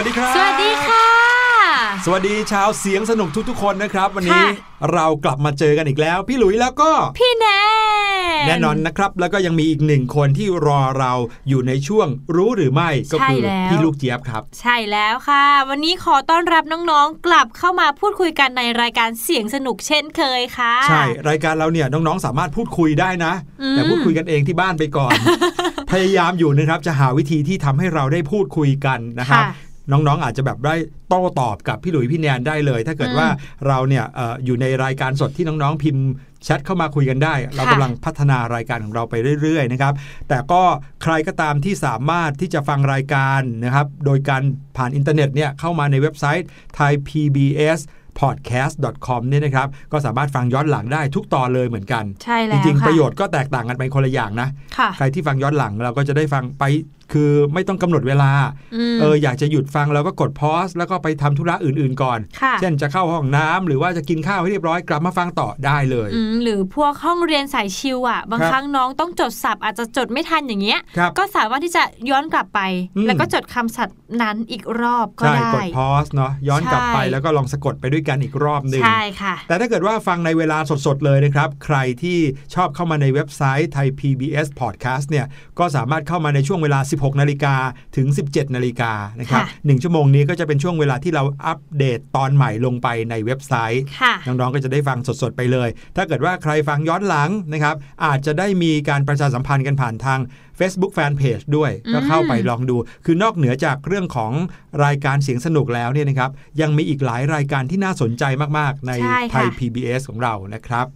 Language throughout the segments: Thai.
วัสดีครับ สวัสดีค่ะ สวัสดีชาวเสียงสนุกทุกๆคนนะครับ วันนี้ค่ะเรากลับมาเจอกันอีกแล้ว พี่หลุยแล้วก็ พี่แนนแน่นอนนะครับ แล้วก็ยังมีอีกหนึ่งคนที่รอเราอยู่ในช่วงรู้หรือไม่ก็คือใช่แล้วพี่ลูกเจี๊ยบครับ ใช่แล้วค่ะ วันนี้ขอต้อนรับน้องๆ กลับเข้ามาพูดคุยกันในรายการเสียงสนุกเช่นเคยค่ะ ใช่รายการเราเนี่ยน้องๆสามารถพูดคุยได้นะอืมแต่พูดคุยกันเองที่บ้านไปก่อน พยายามอยู่นะครับจะหาวิธีที่ทำให้เราได้พูดคุยกันนะครับค่ะ น้องๆ อาจจะแบบได้โต้ตอบกับพี่หลุยพี่แนนได้เลย ถ้าเกิดอืมว่าเราเนี่ยเอออยู่ในรายการสดที่น้องๆ พิมพ์แชทเข้ามาคุยกันได้ เราค่ะกำลังพัฒนารายการของเราไปเรื่อยๆนะครับแต่ก็ใครก็ตามที่สามารถที่จะฟังรายการนะครับโดยการผ่านอินเทอร์เน็ตเนี่ยเข้ามาในเว็บไซต์ Thai PBS podcast.com เนี่ยนะครับ ก็สามารถฟังย้อนหลังได้ทุกตอนเลยเหมือนกัน ใช่จแล้วริงๆค่ะประโยชน์ก็แตกต่างกันไปคนละอย่างนะค่ะใครที่ฟังย้อนหลังเราก็จะได้ฟังไป คือไม่ต้องกำหนดเวลามเอออยากจะหยุดฟังเราก็กดพอสแล้วก็ไปทำธุระอื่นๆก่อนค่ะเช่นจะเข้าห้องน้ำหรือว่าจะกินข้าวให้เรียบร้อยกลับมาฟังต่อได้เลยอืมหรือพวกห้องเรียนสายชิวอะ บางครับครั้งน้องต้องจดศัพท์อาจจะจดไม่ทันอย่างเงี้ยครับก็สามารถที่จะย้อนกลับไปอืมแล้วก็จดคำศัพท์นั้นอีกรอบก็ใช่ได้กดพอสเนาะย้อนกลับไปใช่แล้วก็ลองสะกดไปด้วยกันอีกรอบหนึ่งใช่ค่ะ แต่ถ้าเกิดว่าฟังในเวลาสดๆเลยนะครับ ใครที่ชอบเข้ามาในเว็บไซต์ไทย PBS Podcast เนี่ยก็สามารถเข้ามาในช่วงเวลา16 นาฬิกาถึง 17 นาฬิกานะครับค่ะหนึ่งชั่วโมงนี้ก็จะเป็นช่วงเวลาที่เราอัปเดตตอนใหม่ลงไปในเว็บไซต์ค่ะน้องๆก็จะได้ฟังสดๆไปเลย ถ้าเกิดว่าใครฟังย้อนหลังนะครับ อาจจะได้มีการประชาสัมพันธ์กันผ่านทาง Facebook Fanpage ด้วยอืมก็เข้าไปลองดู คือนอกเหนือจากเรื่องของรายการเสียงสนุกแล้วเนี่ยนะครับ ยังมีอีกหลายรายการที่น่าสนใจมากๆ ในใช่ไทค่ะย PBS ของเรานะครับ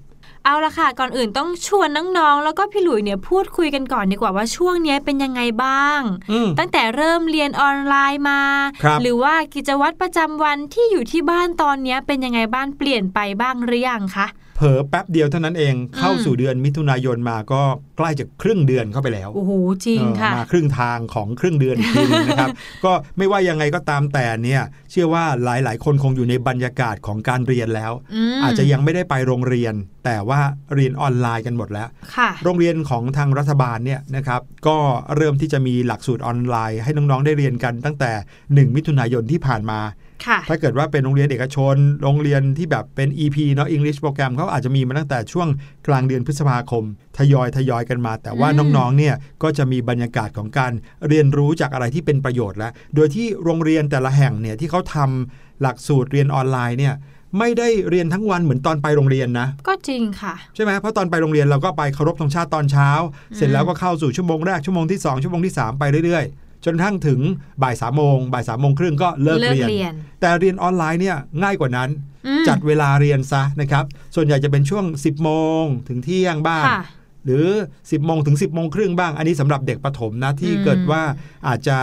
เอาละค่ะ ก่อนอื่นต้องชวนน้องๆ แล้วก็พี่หลุยเนี่ยพูดคุยกันก่อนดีกว่าว่าช่วงเนี้ยเป็นยังไงบ้างอืมตั้งแต่เริ่มเรียนออนไลน์มาครับหรือว่ากิจวัตรประจำวันที่อยู่ที่บ้านตอนเนี้ยเป็นยังไงบ้างเปลี่ยนไปบ้างหรือยังคะ เผลอแป๊บเดียวเท่านั้นเองเข้าสู่เดือนมิถุนายนมาก็ใกล้จะครึ่งเดือนเข้าไปแล้วโอ้โหจริงเออค่ะมาครึ่งทางของครึ่งเดือนอีกทีหนึงนะครับ ก็ไม่ว่ายังไงก็ตามแต่เนี่ย เชื่อว่าหลายๆ คนคงอยู่ในบรรยากาศของการเรียนแล้วอืมอาจจะยังไม่ได้ไปโรงเรียน แต่ว่าเรียนออนไลน์กันหมดแล้วค่ะโรงเรียนของทางรัฐบาลเนี่ยนะครับ ก็เริ่มที่จะมีหลักสูตรออนไลน์ ให้น้องๆได้เรียนกันตั้งแต่ 1 มิถุนายนที่ผ่านมาค่ะ ถ้าเกิดว่าเป็นโรงเรียนเอกชน โรงเรียนที่แบบเป็น EP เนาะ English โปรแกรมเขาอาจจะมีมาตั้งแต่ช่วงกลางเดือนพฤษภาคม ทยอยทยอยกันมา แต่ว่าอืมน้องๆ เนี่ยก็จะมีบรรยากาศของการเรียนรู้จากอะไรที่เป็นประโยชน์แล้ว โดยที่โรงเรียนแต่ละแห่งเนี่ยที่เขาทำหลักสูตรเรียนออนไลน์เนี่ยไม่ได้เรียนทั้งวันเหมือนตอนไปโรงเรียนนะ ก็จริงค่ะใช่ไหมเพราะตอนไปโรงเรียนเราก็ไปเคารพธงชาติตอนเช้า เสร็จแล้วก็เข้าสู่ชั่วโมงแรกชั่วโมงที่ 2 ชั่วโมงที่ 3 ไปเรื่อยๆ จนกระทั่งถึงบ่ายสามโมงบ่ายสามโมงครึ่งก็เลิกเลิกเรียนเรียน แต่เรียนออนไลน์เนี่ยง่ายกว่านั้นอืมจัดเวลาเรียนซะนะครับ ส่วนใหญ่จะเป็นช่วง 10โมงถึงเที่ยงบ้างค่ะหรือ 10โมงถึง 10โมงครึ่งบ้าง อันนี้สำหรับเด็กประถมนะที่อืมเกิดว่าอาจจะ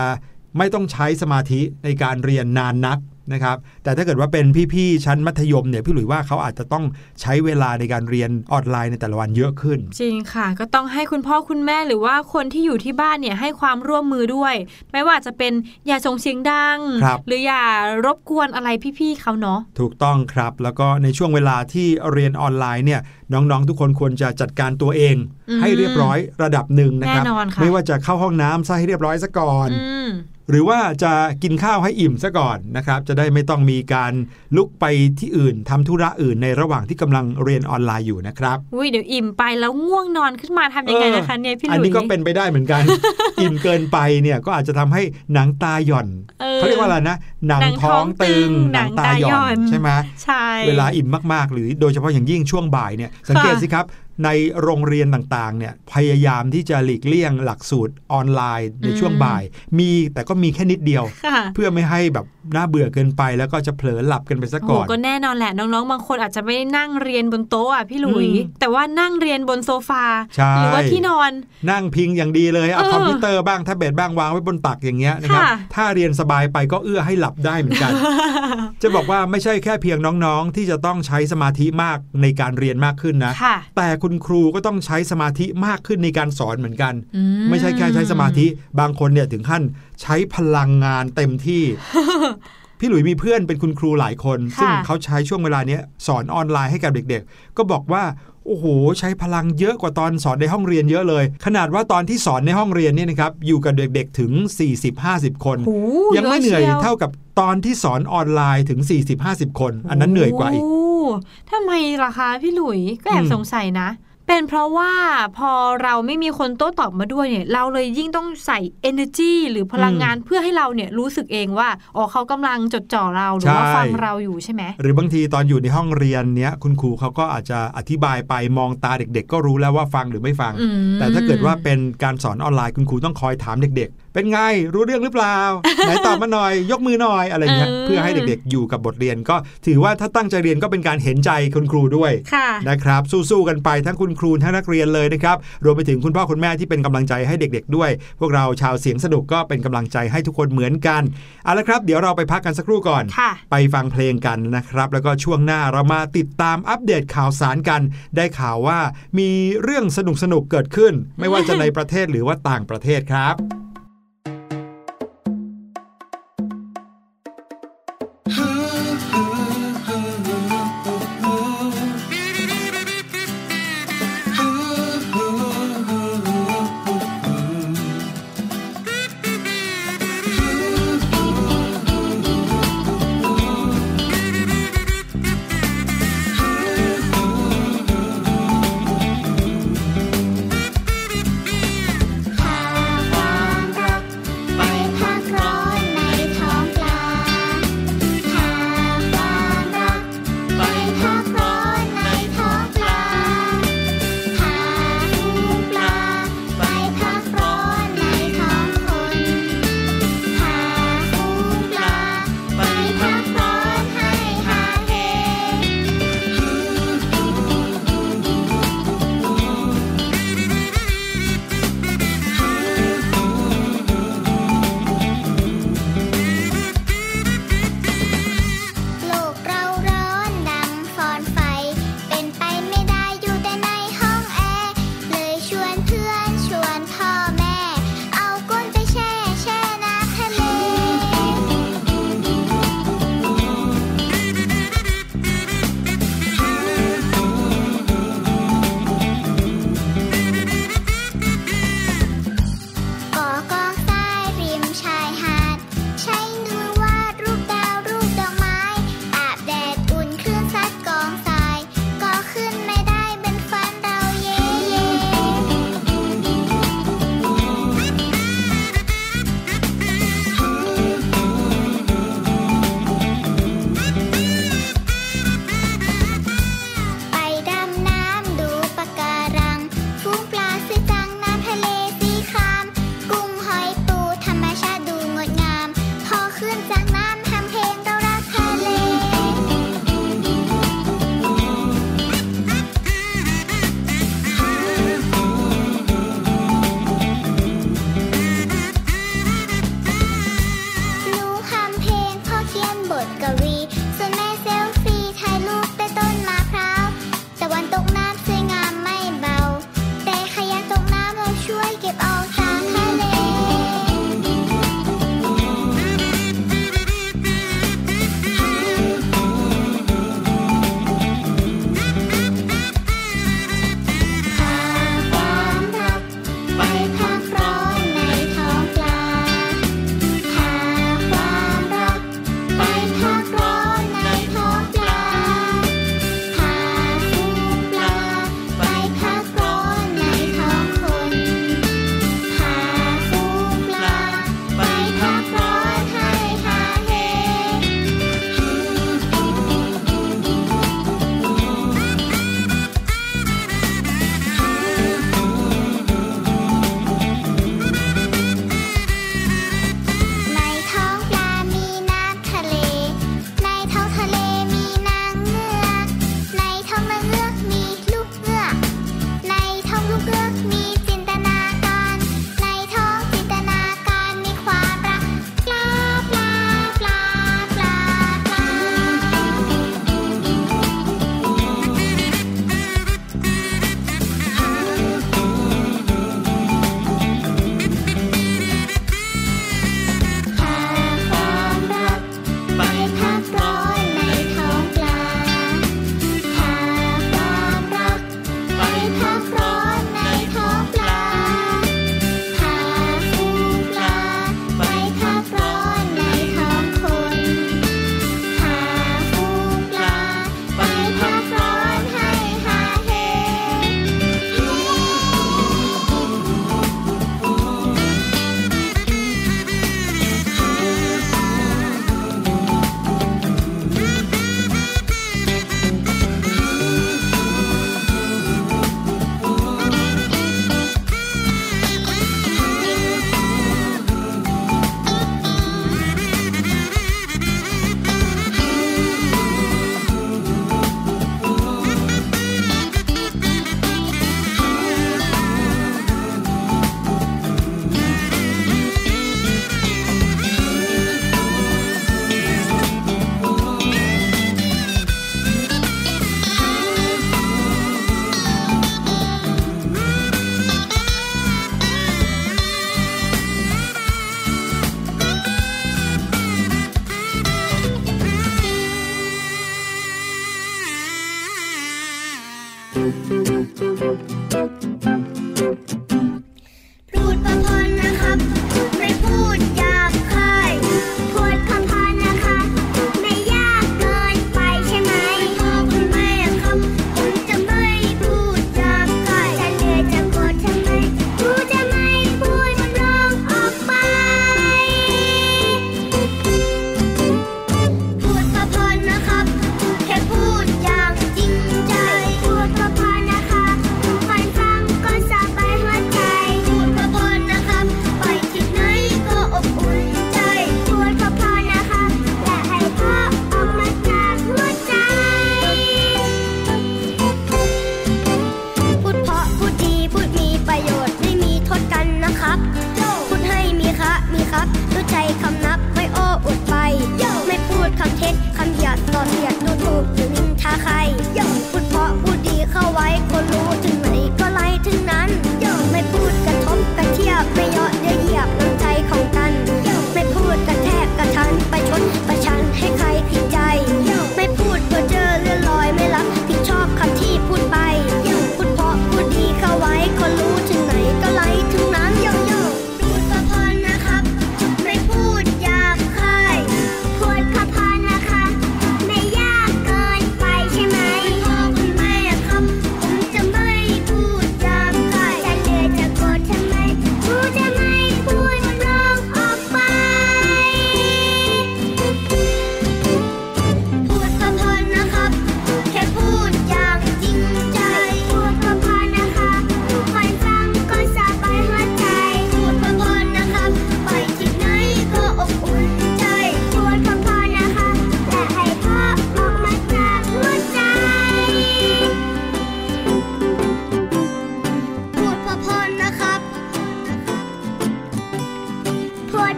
ไม่ต้องใช้สมาธิในการเรียนนานนัก นะครับแต่ถ้าเกิดว่าเป็นพี่ๆชั้นมัธยมเนี่ยพี่หลุยว่าเขาอาจจะต้องใช้เวลาในการเรียนออนไลน์ในแต่ละวันเยอะขึ้น จริงค่ะ ก็ต้องให้คุณพ่อคุณแม่หรือว่าคนที่อยู่ที่บ้านเนี่ยให้ความร่วมมือด้วย ไม่ว่าจะเป็นอย่าส่งเสียงดังครับหรืออย่ารบกวนอะไรพี่ๆเขาเนาะถูกต้องครับ แล้วก็ในช่วงเวลาที่เรียนออนไลน์เนี่ยน้องๆ ทุกคนควรจะจัดการตัวเองอืมให้เรียบร้อยระดับหนึ่งนะครับแน่นอนค่ะไม่ว่าจะเข้าห้องน้ำซะให้เรียบร้อยซะก่อนอืม หรือว่าจะกินข้าวให้อิ่มซะก่อนนะครับ จะได้ไม่ต้องมีการลุกไปที่อื่นทำธุระอื่นในระหว่างที่กำลังเรียนออนไลน์อยู่นะครับอุ้ยเดี๋ยวอิ่มไปแล้วง่วงนอนขึ้นมาทำยังไงเออนะคะเนี่ยพี่หลุยอันนี้ก็เป็นไปได้เหมือนกัน อิ่มเกินไปเนี่ยก็อาจจะทำให้หนังตาหย่อนออเขาเรียกว่าอะไรนะหนังหนังท้ท้อองงตึงตึงหนังตาหย่หนังตาหย่ออนนใช่ไหมใช่เวลาอิ่มมากๆ หรือโดยเฉพาะอย่างยิ่งช่วงบ่ายเนี่ยสังเกตค่ะสิครับในโรงเรียนต่างๆเนี่ยพยายามที่จะหลีกเลี่ยงหลักสูตรออนไลน์ในช่วงบ่าย มีแต่ก็มีแค่นิดเดียวค่ะเพื่อไม่ให้แบบน่าเบื่อเกินไปแล้วก็จะเผลอหลับกันไปซะโอ้ก่อนก็แน่นอนแหละน้องๆบางคนอาจจะไม่ได้นั่งเรียนบนโต๊ะอะพี่หลุยอืมแต่ว่านั่งเรียนบนโซฟาใช่หรือว่าที่นอนนั่งพิงอย่างดีเลยเอาเออคอมพิวเตอร์บ้างแท็บเล็ตบ้างวางไว้บนตักอย่างเงี้ยนะครับค่ะถ้าเรียนสบายไปก็เอื้อให้หลับได้เหมือนกัน จะบอกว่าไม่ใช่แค่เพียงน้องๆ ที่จะต้องใช้สมาธิมากในการเรียนมากขึ้นนะค่ะแต่คุณครูก็ต้องใช้สมาธิมากขึ้นในการสอนเหมือนกันอืไม่ใช่แค่ใช้สมาธิบางคนเนี่ยถึงขั้นใช้พลังงานเต็มที่ พี่หลุยมีเพื่อนเป็นคุณครูหลายคนค่ะซึ่งเขาใช้ช่วงเวลาเนี้ยสอนออนไลน์ให้กับเด็ก ๆ ก็บอกว่า โอ้โห ใช้พลังเยอะกว่าตอนสอนในห้องเรียนเยอะเลย ขนาดว่าตอนที่สอนในห้องเรียนเนี่ยนะครับอยู่กับเด็กๆถึง 40-50 คนโอ้ยังไม่เหนื่อยชีวเท่ากับตอนที่สอนออนไลน์ถึง 40-50 คน อันนั้นเหนื่อยกว่าอีกโทำไมล่ะคะพี่หลุยก็แอบอืมสงสัยนะ เป็นเพราะว่าพอเราไม่มีคนโต้ตอบมาด้วยเนี่ย เราเลยยิ่งต้องใส่ energy หรือพลังงานเพื่อให้เราเนี่ยรู้สึกเองว่าอ๋อเขากำลังจดจ่อเราหรือว่าใช่ฟังเราอยู่ใช่ไหมหรือบางทีตอนอยู่ในห้องเรียนเนี้ยคุณครูเขาก็อาจจะอธิบายไปมองตาเด็ก ๆ ก็รู้แล้วว่าฟังหรือไม่ฟังอืมแต่ถ้าเกิดว่าเป็นการสอนออนไลน์คุณครูต้องคอยถามเด็ก ๆ เป็นไงรู้เรื่องหรือเปล่าไหนตอบมาหน่อยยกมือหน่อยอะไรเงี้ยเออเพื่อให้เด็กๆ อยู่กับบทเรียนก็ถือว่าถ้าตั้งใจเรียนก็เป็นการเห็นใจคุณครูด้วยค่ะนะครับสู้ๆกันไปทั้งคุณครูทั้งนักเรียนเลยนะครับรวมไปถึงคุณพ่อคุณแม่ที่เป็นกำลังใจให้เด็ก ๆ ด้วย พวกเราชาวเสียงสนุกก็เป็นกำลังใจให้ทุกคนเหมือนกันเอาละครับ เดี๋ยวเราไปพักกันสักครู่ก่อนค่ะไปฟังเพลงกันนะครับ แล้วก็ช่วงหน้าเรามาติดตามอัปเดตข่าวสารกัน ได้ข่าวว่ามีเรื่องสนุกสนุกๆเกิดขึ้น ไม่ว่าจะในประเทศหรือว่าต่างประเทศครับ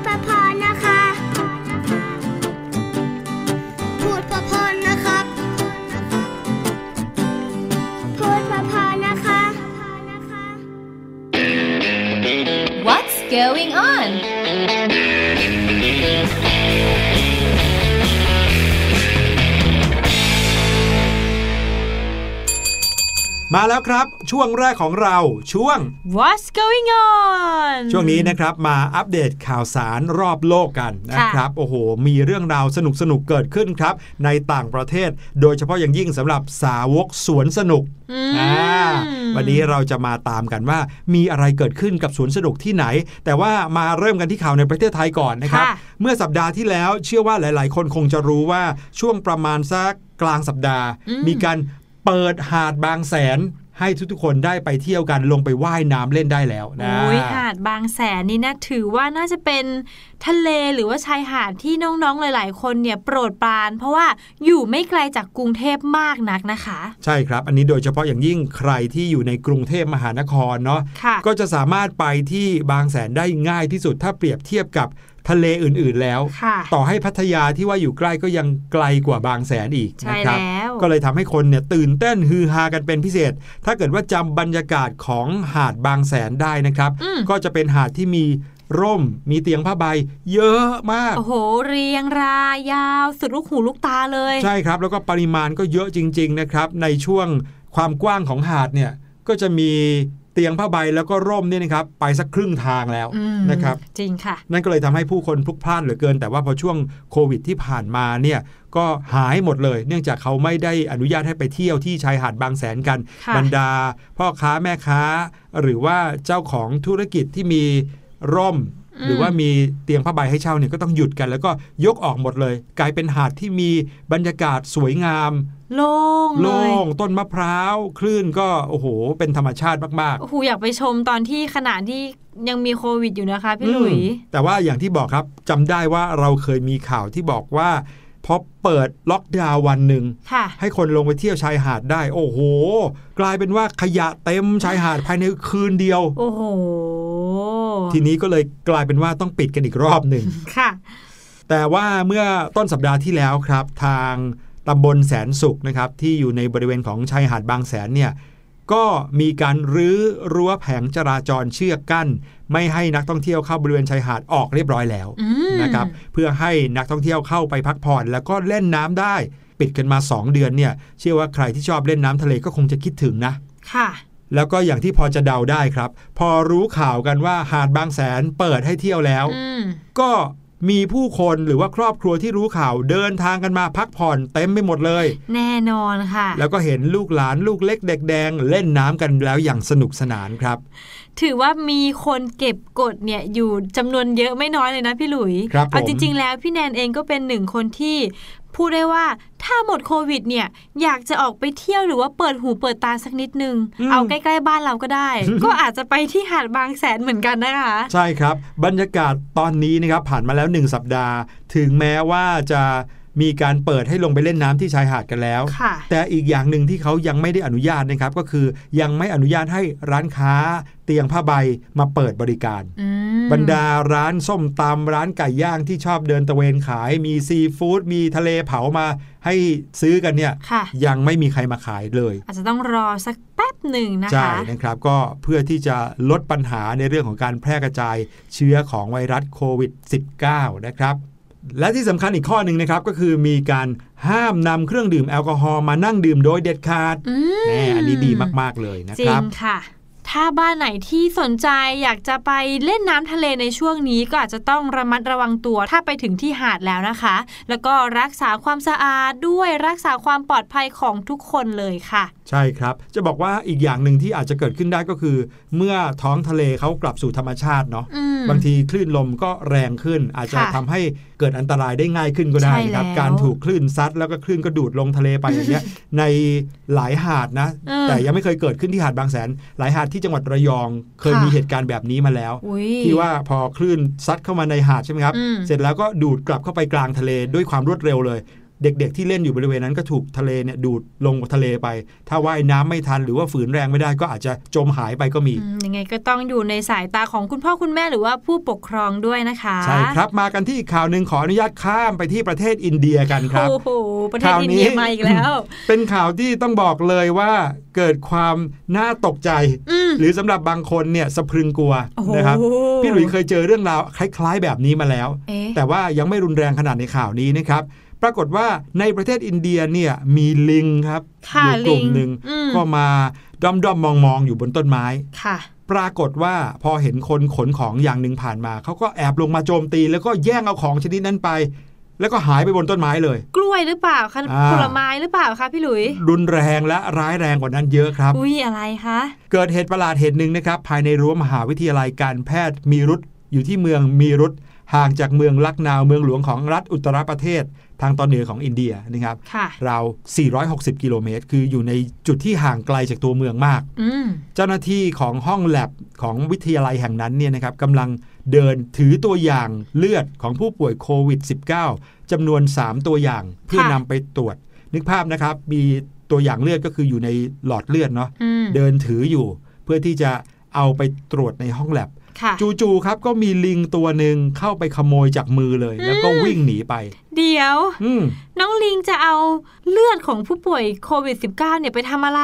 พูด แล้วครับ ช่วงแรกของเราช่วง What's going on ช่วงนี้นะครับมาอัปเดตข่าวสารรอบโลกกันนะครับ โอ้โห มีเรื่องราวสนุกสนุกๆเกิดขึ้นครับ ในต่างประเทศ โดยเฉพาะอย่างยิ่งสำหรับสาวกสวนสนุกอืมอ่าวันนี้เราจะมาตามกันว่า มีอะไรเกิดขึ้นกับสวนสนุกที่ไหน แต่ว่ามาเริ่มกันที่ข่าวในประเทศไทยก่อนนะครับค่ะเมื่อสัปดาห์ที่แล้วเชื่อว่าหลาย ๆ คนคงจะรู้ว่าช่วงประมาณสักกลางสัปดาห์อืมมีการ เปิดหาดบางแสนให้ทุกๆคนได้ไปเที่ยวกันลงไปว่ายน้ำเล่นได้แล้วนะโอ้ยหาดบางแสนนี่นะถือว่าน่าจะเป็นทะเลหรือว่าชายหาดที่น้องๆหลาย ๆ คนเนี่ยโปรดปราน เพราะว่าอยู่ไม่ไกลจากกรุงเทพมากนักนะคะ ใช่ครับ อันนี้โดยเฉพาะอย่างยิ่งใครที่อยู่ในกรุงเทพมหานครเนาะค่ะก็จะสามารถไปที่บางแสนได้ง่ายที่สุดถ้าเปรียบเทียบกับ ทะเลอื่นๆแล้วค่ะต่อให้พัทยาที่ว่าอยู่ใกล้ก็ยังไกลกว่าบางแสนอีกใช่นะครับแล้วก็เลยทำให้คนเนี่ยตื่นเต้นฮือฮากันเป็นพิเศษ ถ้าเกิดว่าจำบรรยากาศของหาดบางแสนได้นะครับอืมก็จะเป็นหาดที่มีร่มมีเตียงผ้าใบ เยอะมาก โอ้โห เรียงรายาว สุดลูกหูลูกตาเลย ใช่ครับ แล้วก็ปริมาณก็เยอะจริง ๆ นะครับ ในช่วงความกว้างของหาดเนี่ยก็จะมี เตียงผ้าใบแล้วก็ร่มเนี่ยนะครับไปสักครึ่งทางแล้วอืมนะครับจริงค่ะ นั่นก็เลยทำให้ผู้คนพลุกพล่านเหลือเกิน แต่ว่าพอช่วงโควิดที่ผ่านมาเนี่ยก็หายหมดเลย เนื่องจากเขาไม่ได้อนุญาตให้ไปเที่ยวที่ชายหาดบางแสนกันค่ะบรรดา พ่อค้าแม่ค้า หรือว่าเจ้าของธุรกิจที่มีร่ม หรือว่ามีเตียงผ้าใบให้เช่าเนี่ยก็ต้องหยุดกัน แล้วก็ยกออกหมดเลย กลายเป็นหาดที่มีบรรยากาศสวยงาม โล่งเลโล่ยงต้นมะพร้าว คลื่นก็โอ้โห เป็นธรรมชาติมากโอ้โหอยากไปชมตอนที่ขณะที่ยังมีโควิดอยู่นะคะๆพี่หลุยอืมแต่ว่าอย่างที่บอกครับจำได้ว่าเราเคยมีข่าวที่บอกว่า พอเปิดล็อกดาวน์วันหนึ่งค่ะให้คนลงไปเที่ยวชายหาดได้ โอ้โห กลายเป็นว่าขยะเต็มชายหาดภายในคืนเดียว โอ้โห ทีนี้ก็เลยกลายเป็นว่าต้องปิดกันอีกรอบหนึ่งค่ะ แต่ว่าเมื่อต้นสัปดาห์ที่แล้วครับ ทางตำบลแสนสุขนะครับ ที่อยู่ในบริเวณของชายหาดบางแสนเนี่ย ก็มีการรื้อรั้วแผงจราจรเชือกกั้น ไม่ให้นักท่องเที่ยวเข้าบริเวณชายหาดออกเรียบร้อยแล้วอืมนะครับเพื่อให้นักท่องเที่ยวเข้าไปพักผ่อน แล้วก็เล่นน้ำได้ ปิดกันมา 2 เดือนเนี่ย เชื่อว่าใครที่ชอบเล่นน้ำทะเลก็คงจะคิดถึงนะ ค่ะ แล้วก็อย่างที่พอจะเดาได้ครับ พอรู้ข่าวกันว่าหาดบางแสนเปิดให้เที่ยวแล้วอืมก็ มีผู้คนหรือว่าครอบครัวที่รู้ข่าวเดินทางกันมาพักผ่อนเต็มไปหมดเลย แน่นอนค่ะ แล้วก็เห็นลูกหลานลูกเล็กเด็กแดงเล่นน้ำกันแล้วอย่างสนุกสนานครับ ถือว่ามีคนเก็บกดเนี่ยอยู่จำนวนเยอะไม่น้อยเลยนะพี่หลุยครับผมเอาจริง ๆ แล้วพี่แนนเองก็เป็นหนึ่งคนที่พูดได้ว่าถ้าหมดโควิดเนี่ยอยากจะออกไปเที่ยวหรือว่าเปิดหูเปิดตาสักนิดนึง เอาใกล้ๆบ้านเราก็ได้ ก็อาจจะไปที่หาดบางแสนเหมือนกันนะคะ ใช่ครับ บรรยากาศตอนนี้นะครับผ่านมาแล้ว 1 สัปดาห์ ถึงแม้ว่าจะ มีการเปิดให้ลงไปเล่นน้ำที่ชายหาดกันแล้วค่ะแต่อีกอย่างหนึ่งที่เขายังไม่ได้อนุญาตนะครับ ก็คือยังไม่อนุญาตให้ร้านค้าเตียงผ้าใบมาเปิดบริการอืมบรรดาร้านส้มตำร้านไก่ย่างที่ชอบเดินตะเวนขาย มีซีฟู้ดมีทะเลเผามาให้ซื้อกันเนี่ยค่ะยังไม่มีใครมาขายเลย อาจจะต้องรอสักแป๊บหนึ่งนะใช่คะนะครับก็เพื่อที่จะลดปัญหาในเรื่องของการแพร่กระจายเชื้อของไวรัสโควิด -19 นะครับ และที่สำคัญอีกข้อหนึ่งนะครับก็คือมีการห้ามนำเครื่องดื่มแอลกอฮอล์มานั่งดื่มโดยเด็ดขาดอืมแน่อันนี้ดีมาก ๆ เลยนะจริครังบค่ะ ถ้าบ้านไหนที่สนใจอยากจะไปเล่นน้ำทะเลในช่วงนี้ก็อาจจะต้องระมัดระวังตัวถ้าไปถึงที่หาดแล้วนะคะ แล้วก็รักษาความสะอาดด้วยรักษาความปลอดภัยของทุกคนเลยค่ะ ใช่ครับ จะบอกว่าอีกอย่างหนึ่งที่อาจจะเกิดขึ้นได้ก็คือ เมื่อท้องทะเลเขากลับสู่ธรรมชาติเนาะอืมบางทีคลื่นลมก็แรงขึ้น อาจจะค่ะทำให้เกิดอันตรายได้ง่ายขึ้นก็ได้นะครับใช่แล้วการถูกคลื่นซัดแล้วก็คลื่นก็ดูดลงทะเลไปอย่างเงี้ยในหลายหาดนะเออแต่ยังไม่เคยเกิดขึ้นที่หาดบางแสน หลายหาดที่จังหวัดระยองเคยค่ะมีเหตุการณ์แบบนี้มาแล้วอุ้ยที่ว่าพอคลื่นซัดเข้ามาในหาดใช่ไหมครับอืมเสร็จแล้วก็ดูดกลับเข้าไปกลางทะเลด้วยความรวดเร็วเลย เด็กๆที่เล่นอยู่บริเวณนั้นก็ถูกทะเลเนี่ยดูดลงทะเลไป ถ้าว่ายน้ำไม่ทันหรือว่าฝืนแรงไม่ได้ก็อาจจะจมหายไปก็มีอืมยังไงก็ต้องอยู่ในสายตาของคุณพ่อคุณแม่หรือว่าผู้ปกครองด้วยนะคะ ใช่ครับมากันที่อีกข่าวหนึ่งขออนุญาตข้ามไปที่ประเทศอินเดียกันครับโอ้โหประเทศข่าวอินนี้เดียมาอีกแล้ว เป็นข่าวที่ต้องบอกเลยว่าเกิดความน่าตกใจอืมหรือสำหรับบางคนเนี่ยสะพรึงกลัวโอ้โหนะครับพี่หลุยส์เคยเจอเรื่องราวคล้าย ๆ แบบนี้มาแล้วเอ๊ะแต่ว่ายังไม่รุนแรงขนาดในข่าวนี้นะครับ ปรากฏว่าในประเทศอินเดียเนี่ยมีลิงครับค่ะอยู่กลุ่มลิงหนึ่งอืมก็มาด้อมด้อมมองมองๆอยู่บนต้นไม้ค่ะ ปรากฏว่าพอเห็นคนขนของอย่างหนึ่งผ่านมาเขาก็แอบลงมาโจมตี แล้วก็แย่งเอาของชนิดนั้นไปแล้วก็หายไปบนต้นไม้เลย กล้วยหรือเปล่าคะอ่าผลไม้หรือเปล่าคะพี่หลุย รุนแรงและร้ายแรงกว่านั้นเยอะครับ อุ้ยอะไรคะ เกิดเหตุประหลาดเหตุหนึ่งนะครับ ภายในรั้วมหาวิทยาลัยการแพทย์มีรุตอยู่ที่เมืองมีรุต ห่างจากเมืองลักนาวเมืองหลวงของรัฐอุตตรประเทศทางตอนเหนือของอินเดียนะครับค่ะราว 460 กิโลเมตร คืออยู่ในจุดที่ห่างไกลจากตัวเมืองมากอืมเจ้าหน้าที่ของห้องแลบของวิทยาลัยแห่งนั้นเนี่ยนะครับกำลังเดินถือตัวอย่างเลือดของผู้ป่วยโควิด -19 จำนวน 3 ตัวอย่างเพื่อนำไปตรวจ นึกภาพนะครับ มีตัวอย่างเลือดก็คืออยู่ในหลอดเลือดเนาะอืมเดินถืออยู่ เพื่อที่จะเอาไปตรวจในห้องแลบค่ะ จู่ๆครับก็มีลิงตัวหนึ่งเข้าไปขโมยจากมือเลย แล้วก็วิ่งหนีไป เดี๋ยวอืมน้องลิงจะเอาเลือดของผู้ป่วยโควิด -19 เนี่ยไปทำอะไร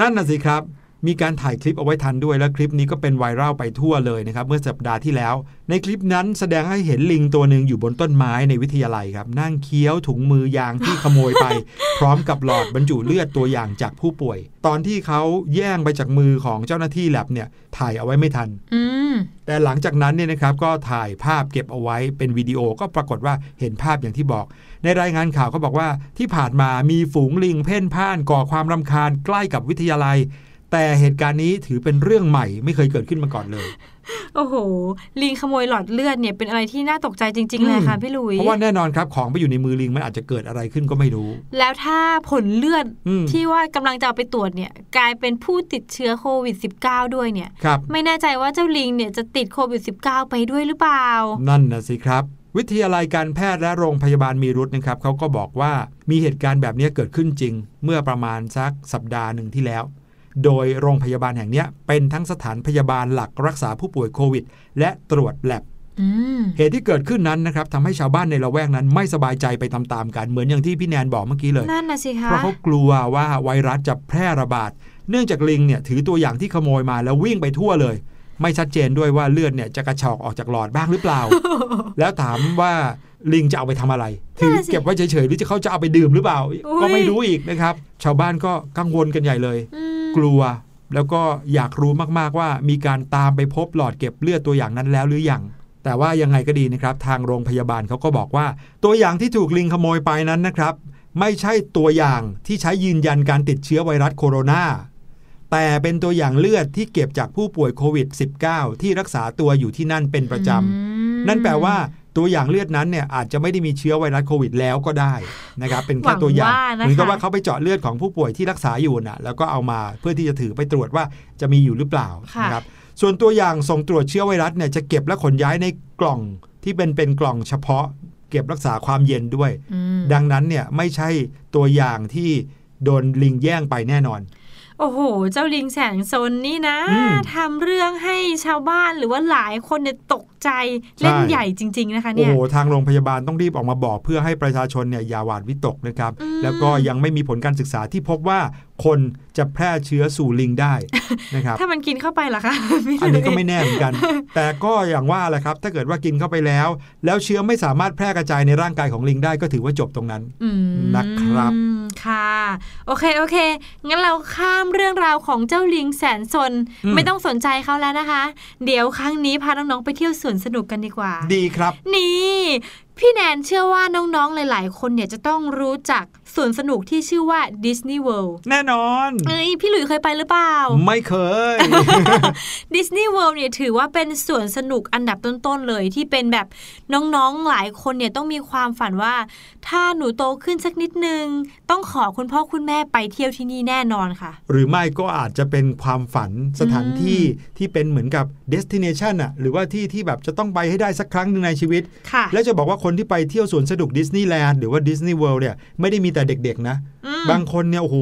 นั่นน่ะสิครับ มีการถ่ายคลิปเอาไว้ทันด้วยและคลิปนี้ก็เป็นไวรัลไปทั่วเลยนะครับเมื่อสัปดาห์ที่แล้ว ในคลิปนั้นแสดงให้เห็นลิงตัวหนึ่งอยู่บนต้นไม้ในวิทยาลัยครับ นั่งเคี้ยวถุงมือยางที่ขโมยไป พร้อมกับหลอดบรรจุเลือดตัวอย่างจากผู้ป่วย ตอนที่เขาแย่งไปจากมือของเจ้าหน้าที่แลบเนี่ยถ่ายเอาไว้ไม่ทันอืมแต่หลังจากนั้นเนี่ยนะครับก็ถ่ายภาพเก็บเอาไว้เป็นวิดีโอก็ปรากฏว่าเห็นภาพอย่างที่บอก ในรายงานข่าวก็บอกว่าที่ผ่านมามีฝูงลิงเพ่นพ่านก่อความรำคาญใกล้กับวิทยาลัย แต่เหตุการณ์นี้ถือเป็นเรื่องใหม่ไม่เคยเกิดขึ้นมาก่อนเลย โอ้โห ลิงขโมยหลอดเลือดเนี่ยเป็นอะไรที่น่าตกใจจริง ๆ เลยค่ะพี่หลุย เพราะว่าแน่นอนครับของไปอยู่ในมือลิงมันอาจจะเกิดอะไรขึ้นก็ไม่รู้ แล้วถ้าผลเลือดอืมที่ว่ากำลังจะเอาไปตรวจเนี่ยกลายเป็นผู้ติดเชื้อโควิด -19 ด้วยเนี่ยครับไม่แน่ใจว่าเจ้าลิงเนี่ยจะติดโควิด -19 ไปด้วยหรือเปล่า นั่นนะสิครับวิทยาลัยการแพทย์และโรงพยาบาลมีรุตนะครับเขาก็บอกว่ามีเหตุการณ์แบบนี้เกิดขึ้นจริง เมื่อประมาณสักสัปดาห์หนึ่งที่แล้ว โดยโรงพยาบาลแห่งเนี้ยเป็นทั้งสถานพยาบาลหลักรักษาผู้ป่วยโควิด และตรวจแลบอืมเหตุที่เกิดขึ้นนั้นนะครับทำให้ชาวบ้านในละแวกนั้นไม่สบายใจไปตามๆกันเหมือนอย่างที่พี่แนนบอกเมื่อกี้เลยนั่นนะสิคะเพราะเขากลัวว่าไวรัสจะแพร่ระบาด เนื่องจากลิงเนี่ยถือตัวอย่างที่ขโมยมาแล้ววิ่งไปทั่วเลย ไม่ชัดเจนด้วยว่าเลือดเนี่ยจะกระชอกออกจากหลอดบ้างหรือเปล่า แล้วถามว่า ลิงจะเอาไปทำอะไรถือนั่นน่ะสิเก็บไว้เฉยๆหรือจะเขาจะเอาไปดื่มหรือเปล่าอุ๊ยก็ไม่รู้อีกนะครับ ชาวบ้านก็กังวลกันใหญ่เลยอืมกลัวแล้วก็อยากรู้มากๆว่ามีการตามไปพบหลอดเก็บเลือดตัวอย่างนั้นแล้วหรือยังแต่ว่ายังไงก็ดีนะครับ ทางโรงพยาบาลเขาก็บอกว่า ตัวอย่างที่ถูกลิงขโมยไปนั้นนะครับ ไม่ใช่ตัวอย่างที่ใช้ยืนยันการติดเชื้อไวรัสโคโรนาแต่เป็นตัวอย่างเลือดที่เก็บจากผู้ป่วยโควิด -19 ที่รักษาตัวอยู่ที่นั่นเป็นประจำอืมนั่นแปลว่า ตัวอย่างเลือดนั้นเนี่ยอาจจะไม่ได้มีเชื้อไวรัสโควิดแล้วก็ได้นะครับเป็นแค่ตัวอย่างหวังว่านะคะเหมือนกับว่าเขาไปเจาะเลือดของผู้ป่วยที่รักษาอยู่น่ะแล้วก็เอามาเพื่อที่จะถือไปตรวจว่าจะมีอยู่หรือเปล่าค่ะนะครับส่วนตัวอย่างส่งตรวจเชื้อไวรัสเนี่ยจะเก็บและขนย้ายในกล่องที่เป็นเป็นกล่องเฉพาะ เก็บรักษาความเย็นด้วยอืมดังนั้นเนี่ยไม่ใช่ตัวอย่างที่โดนลิงแย่งไปแน่นอน โอ้โห เจ้าลิงแสงซนนี่นะอืมทำเรื่องให้ชาวบ้านหรือว่าหลายคนเนี่ยตกใจเล่นใช่ใหญ่จริง ๆ นะคะโอ้เนี่ยโห ทางโรงพยาบาลต้องรีบออกมาบอกเพื่อให้ประชาชนเนี่ยอย่าหวาดวิตกนะครับอืมแล้วก็ยังไม่มีผลการศึกษาที่พบว่าคนจะแพร่เชื้อสู่ลิงได้นะครับ ถ้ามันกินเข้าไปล่ะคะ อันนี้ก็ไม่แน่เหมือนกัน แต่ก็อย่างว่าแหละครับ ถ้าเกิดว่ากินเข้าไปแล้ว แล้วเชื้อไม่สามารถแพร่กระจายในร่างกายของลิงได้ก็ถือว่าจบตรงนั้นอืมนะครับ ค่ะ โอเคโอเค งั้นเราข้ามเรื่องราวของเจ้าลิงแสนสนอืมไม่ต้องสนใจเขาแล้วนะคะ เดี๋ยวครั้งนี้พาน้องๆไปเที่ยวสวนสนุกกันดีกว่า ดีครับ นี่ พี่แนนเชื่อว่าน้องๆ หลาย ๆ คนเนี่ยจะต้องรู้จักสวนสนุกที่ชื่อว่า Disney World แน่นอนเอ้ยพี่หลุยเคยไปหรือเปล่า ไม่เคยดิสนีย์เวิลด์เนี่ยถือว่าเป็นสวนสนุกอันดับต้น ๆ เลยที่เป็นแบบน้องๆ หลายคนเนี่ยต้องมีความฝันว่า ถ้าหนูโตขึ้นสักนิดนึง ต้องขอคุณพ่อคุณแม่ไปเที่ยวที่นี่แน่นอนค่ะ หรือไม่ก็อาจจะเป็นความฝันสถานที่ที่เป็นเหมือนกับ destination อะหรือว่าที่ที่แบบจะต้องไปให้ได้สักครั้งหนึ่งในชีวิตค่ะแล้วจะบอกว่าคนที่ไปเที่ยวสวนสนุกดิสนีย์แลนด์หรือว่าดิสนีย์เวิลด์เนี่ยไม่ได้มีแต่เด็กๆนะ บางคนเนี่ยโอ้โห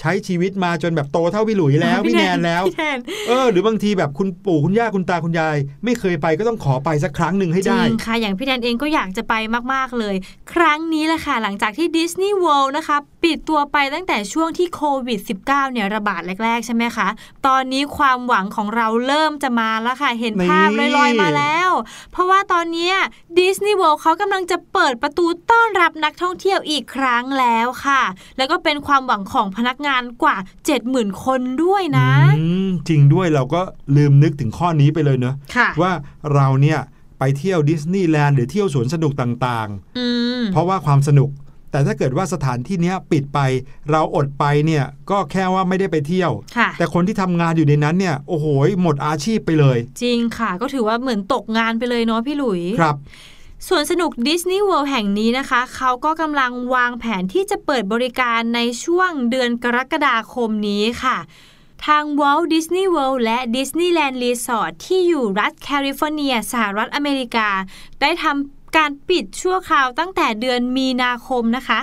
ใช้ชีวิตมาจนแบบโตเท่าพี่หลุยแล้วพี่แนนแล้วพี่แนนเออ หรือบางทีแบบคุณปู่คุณย่าคุณตาคุณยาย ไม่เคยไปก็ต้องขอไปสักครั้งหนึ่งให้จริได้งค่ะอย่างพี่แนนเองก็อยากจะไปมากๆเลย ครั้งนี้แหละค่ะหลังจากที่ดิสนีย์เวิลด์นะคะปิดตัวไปตั้งแต่ช่วงที่โควิด -19 เนี่ยระบาดแรกๆ ใช่ไหมคะ ตอนนี้ความหวังของเราเริ่มจะมาแล้วค่ะ เห็นภาพนี่ลอยๆมาแล้ว เพราะว่าตอนเนี้ยดิสนีย์เวิลด์เขากำลังจะเปิดประตูต้อนรับนักท่องเที่ยวอีกครั้งแล้วค่ะแล้วก็เป็นความหวังของพนักงานกว่า 70,000 คนด้วยนะอืมจริงด้วยเราก็ลืมนึกถึงข้อนี้ไปเลยเนอะค่ะว่าเราเนี่ยไปเที่ยวดิสนีย์แลนด์หรือเที่ยวสวนสนุกต่างอืมๆเพราะว่าความสนุก แต่ถ้าเกิดว่าสถานที่เนี้ยปิดไป เราอดไปเนี่ยก็แค่ว่าไม่ได้ไปเที่ยวค่ะแต่คนที่ทำงานอยู่ในนั้นเนี่ยโอ้โหหมดอาชีพไปเลย จริงค่ะ ก็ถือว่าเหมือนตกงานไปเลยเนาะพี่หลุยครับ สวนสนุกดิสนีย์เวิลด์แห่งนี้นะคะ เขาก็กำลังวางแผนที่จะเปิดบริการในช่วงเดือนกรกฎาคมนี้ค่ะ ทาง Walt Disney World และ Disneyland Resort ที่อยู่รัฐแคลิฟอร์เนียสหรัฐอเมริกา ได้ทำการปิดชั่วคราวตั้งแต่เดือนมีนาคมนะคะ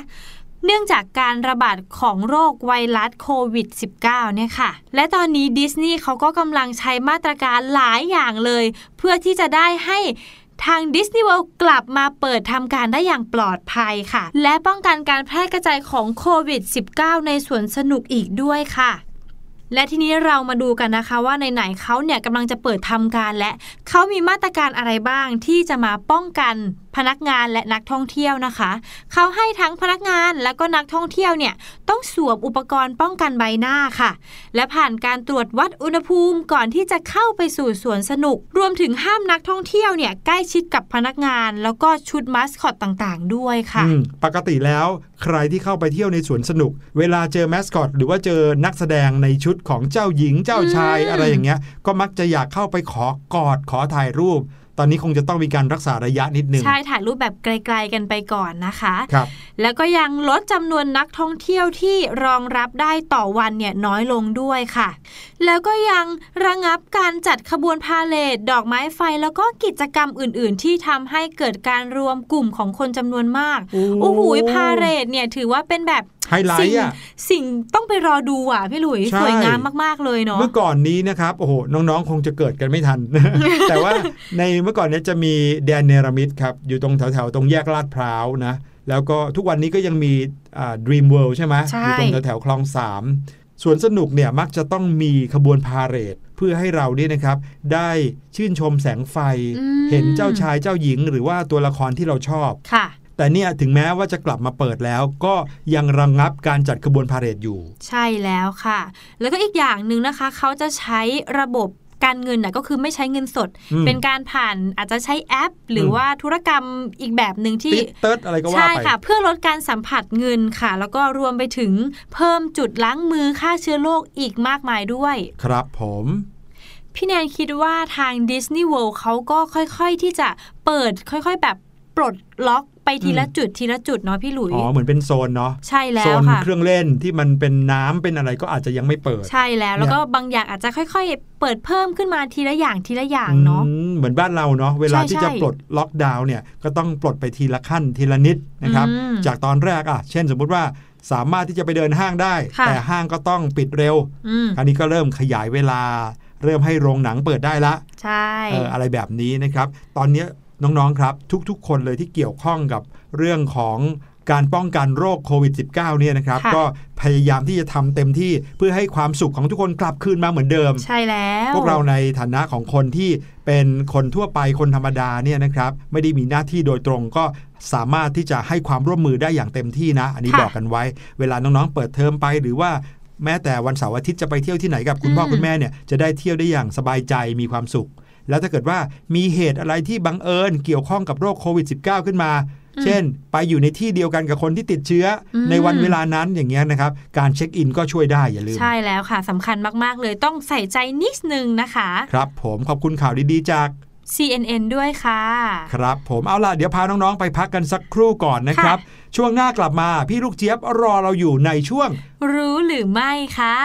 เนื่องจากการระบาดของโรคไวรัสโควิด -19 เนี่ยค่ะ และตอนนี้ดิสนีย์เขาก็กำลังใช้มาตรการหลายอย่างเลย เพื่อที่จะได้ให้ ทางดิสนีย์เว l d กลับมาเปิดทำการได้อย่างปลอดภัยค่ะ และป้องกันการแพร่กระจายของโควิด -19 ในสวนสนุกอีกด้วยค่ะและทีนี้เรามาดูกันนะคะว่าไหนๆเขาเนี่ยกำลังจะเปิดทำการและเขามีมาตรการอะไรบ้างที่จะมาป้องกันพนักงานและนักท่องเที่ยวนะคะ เขาให้ทั้งพนักงานและก็นักท่องเที่ยวเนี่ยต้องสวมอุปกรณ์ป้องกันใบหน้าค่ะ และผ่านการตรวจวัดอุณหภูมิก่อนที่จะเข้าไปสู่สวนสนุก รวมถึงห้ามนักท่องเที่ยวเนี่ยใกล้ชิดกับพนักงาน แล้วก็ชุดมัสคอตต่างๆ ด้วยค่ะ ปกติแล้วใครที่เข้าไปเที่ยวในสวนสนุก เวลาเจอแมสคอตหรือว่าเจอนักแสดงในชุดของเจ้าหญิงเจ้าชายออะไรอย่างเงี้ยก็มักจะอยากเข้าไปขอกอดขอถ่ายรูป อนนี้คงจะต้องมีการรักษาระยะนิดนึง ใช่ถ่ายรูปแบบไกล ๆกันไปก่อนนะคะครับแล้วก็ยังลดจำนวนนักท่องเที่ยวที่รองรับได้ต่อวันเนี่ยน้อยลงด้วยค่ะ แล้วก็ยังระงับการจัดขบวนพาเลทดอกไม้ไฟแล้วก็กิจกรรมอื่น ๆ ที่ทำให้เกิดการรวมกลุ่มของคนจำนวนมากโอ้โอ้โหพาเลทเนี่ยถือว่าเป็นแบบไฮไลสิ่งท์อะสิ่งต้องไปรอดูอะพี่หลุยใช่สวยงามมาก ๆ เลยเนาะเมื่อก่อนนี้นะครับโอ้โหน้องๆ คงจะเกิดกันไม่ทัน แต่ว่าในเมื่อก่อนเนี้จะมีแดนเนรมิตครับ อยู่ตรงแถว ๆ ตรงแยกลาดพร้าวนะ แล้วก็ทุกวันนี้ก็ยังมีอ่า Dream World ใช่ไหมใช่อยู่ตรงแถวๆคลองสามสวนสนุกเนี่ยมักจะต้องมีขบวนพาเหรดเพื่อให้เราเนี่ยนะครับ ได้ชื่นชมแสงไฟอืมเห็นเจ้าชายเจ้าหญิง หรือว่าตัวละครที่เราชอบค่ะ แต่เนี่ยถึงแม้ว่าจะกลับมาเปิดแล้ว ก็ยังระงงับการจัดขบวนพาเหรดอยู่ ใช่แล้วค่ะ แล้วก็อีกอย่างหนึ่งนะคะ เขาจะใช้ระบบการเงินน่ะก็คือไม่ใช้เงินสดอืมเป็นการผ่านอาจจะใช้แอป หรืออมว่าธุรกรรมอีกแบบหนึ่งที่ติ๊ดเติร์ดอะไรก็ว่าใช่ไปค่ะ เพื่อลดการสัมผัสเงินค่ะ แล้วก็รวมไปถึงเพิ่มจุดล้างมือฆ่าเชื้อโรคอีกมากมายด้วย ครับผมพี่แนนคิดว่าทาง Disney World เขาก็ค่อยๆที่จะเปิดค่อยๆแบบปลดล็อก ไปทีละจุดทีละจุดเนาะพี่หลุย อ๋อ เหมือนเป็นโซนเนาะใช่แล้โซวนค่ะเครื่องเล่นที่มันเป็นน้ำเป็นอะไรก็อาจจะยังไม่เปิด ใช่แล้ว แล้วก็บางอย่างอาจจะค่อย ๆ เปิดเพิ่มขึ้นมาทีละอย่างทีละอย่างเนาะอืมเหมือนบ้านเราเนาะเวลาใช่ที่จะใช่ปลดล็อกดาวน์เนี่ยก็ต้องปลดไปทีละขั้นทีละนิดนะครับอืมจากตอนแรกอะเช่นสมมุติว่าสามารถที่จะไปเดินห้างได้ค่ะแต่ห้างก็ต้องปิดเร็วอืมคราวนี้ก็เริ่มขยายเวลา เริ่มให้โรงหนังเปิดได้ละ ใช่เอออะไรแบบนี้นะครับ ตอนเนี้ย น้องๆครับ ทุกๆ คนเลยที่เกี่ยวข้องกับเรื่องของการป้องกันโรคโควิด -19 เนี่ยนะครับค่ะก็พยายามที่จะทำเต็มที่เพื่อให้ความสุขของทุกคนกลับคืนมาเหมือนเดิม ใช่แล้ว พวกเราในฐานะของคนที่เป็นคนทั่วไปคนธรรมดาเนี่ยนะครับไม่ได้มีหน้าที่โดยตรงก็สามารถที่จะให้ความร่วมมือได้อย่างเต็มที่นะ อันนี้บอกกันไว้ เวลาน้องๆ เปิดเทอมไปหรือว่าแม้แต่วันเสาร์อาทิตย์จะไปเที่ยวที่ไหนกับคุณพ่อคุณแม่เนี่ยจะได้เที่ยวได้อย่างสบายใจมีความสุข แล้วถ้าเกิดว่ามีเหตุอะไรที่บังเอิญเกี่ยวข้องกับโรคโควิด -19 ขึ้นมา เช่น ไปอยู่ในที่เดียวกันกับคนที่ติดเชื้ออมในวันเวลานั้นอย่างเงี้ยนะครับ การเช็คอินก็ช่วยได้อย่าลืม ใช่แล้วค่ะสำคัญมาก ๆ เลยต้องใส่ใจนิดนึงนะคะ ครับผมขอบคุณข่าวดีๆจาก CNN ด้วยค่ะ ครับผมเอาล่ะ เดี๋ยวพาน้อง ๆ ไปพักกันสักครู่ก่อนนะครับ ช่วงหน้ากลับมาพี่ลูกเจี๊ยบรอเราอยู่ในช่วง รู้หรือไม่ค่ะ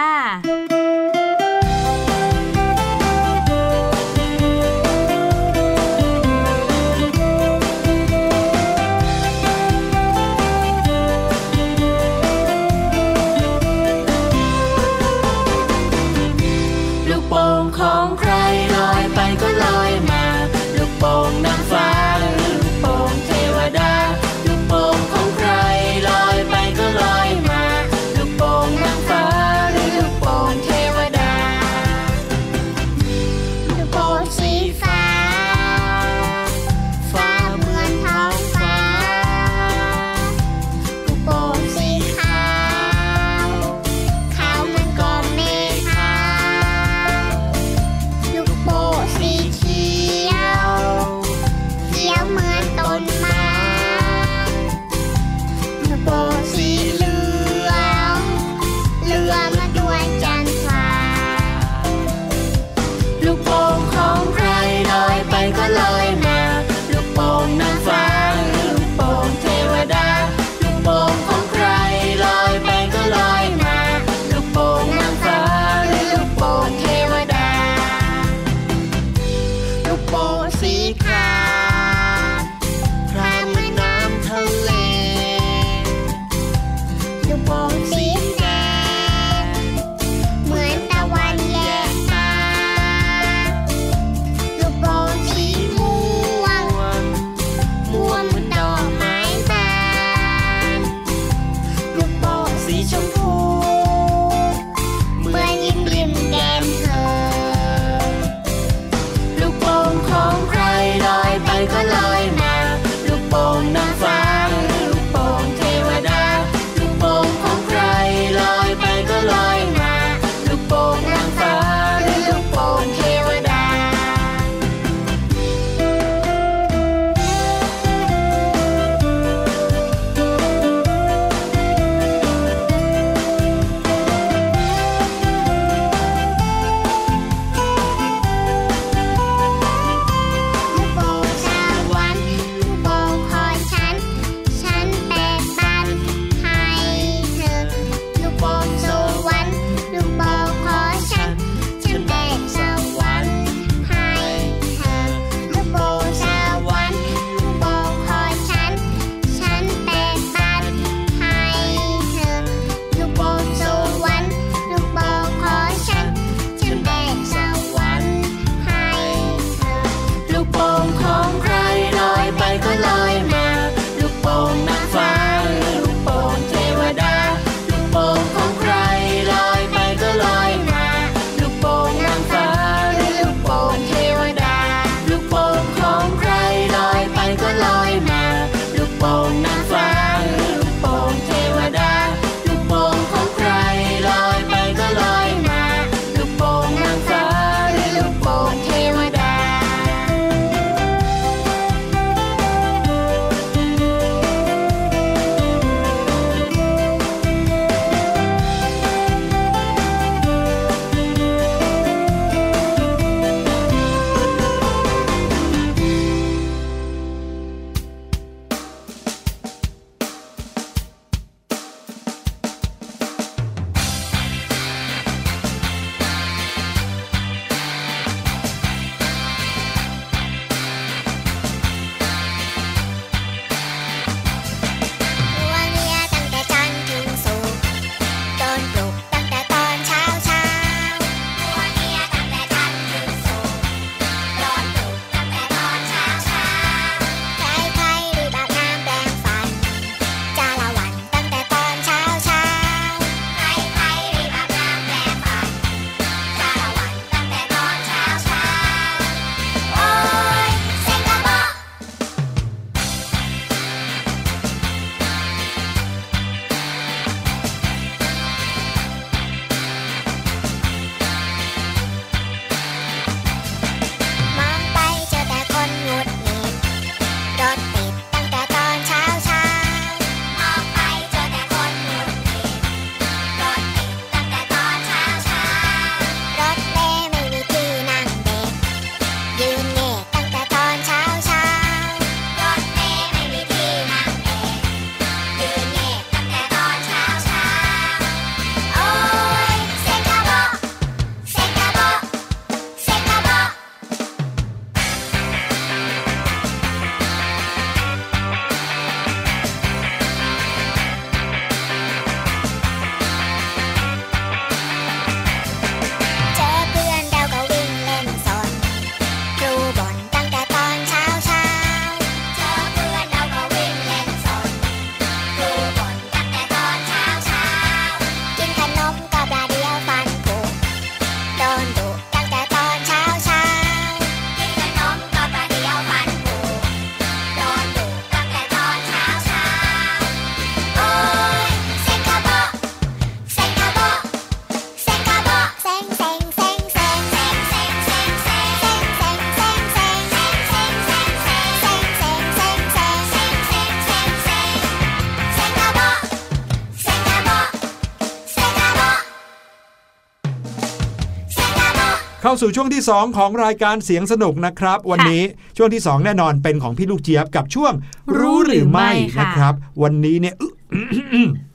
สู่ช่วงที่ 2 ของรายการเสียงสนุกนะครับ วันนี้ช่วงที่ 2 แน่นอนเป็นของพี่ลูกเจี๊ยบกับช่วงรู้หรือไม่นะค่ะครับ วันนี้เนี่ยอึ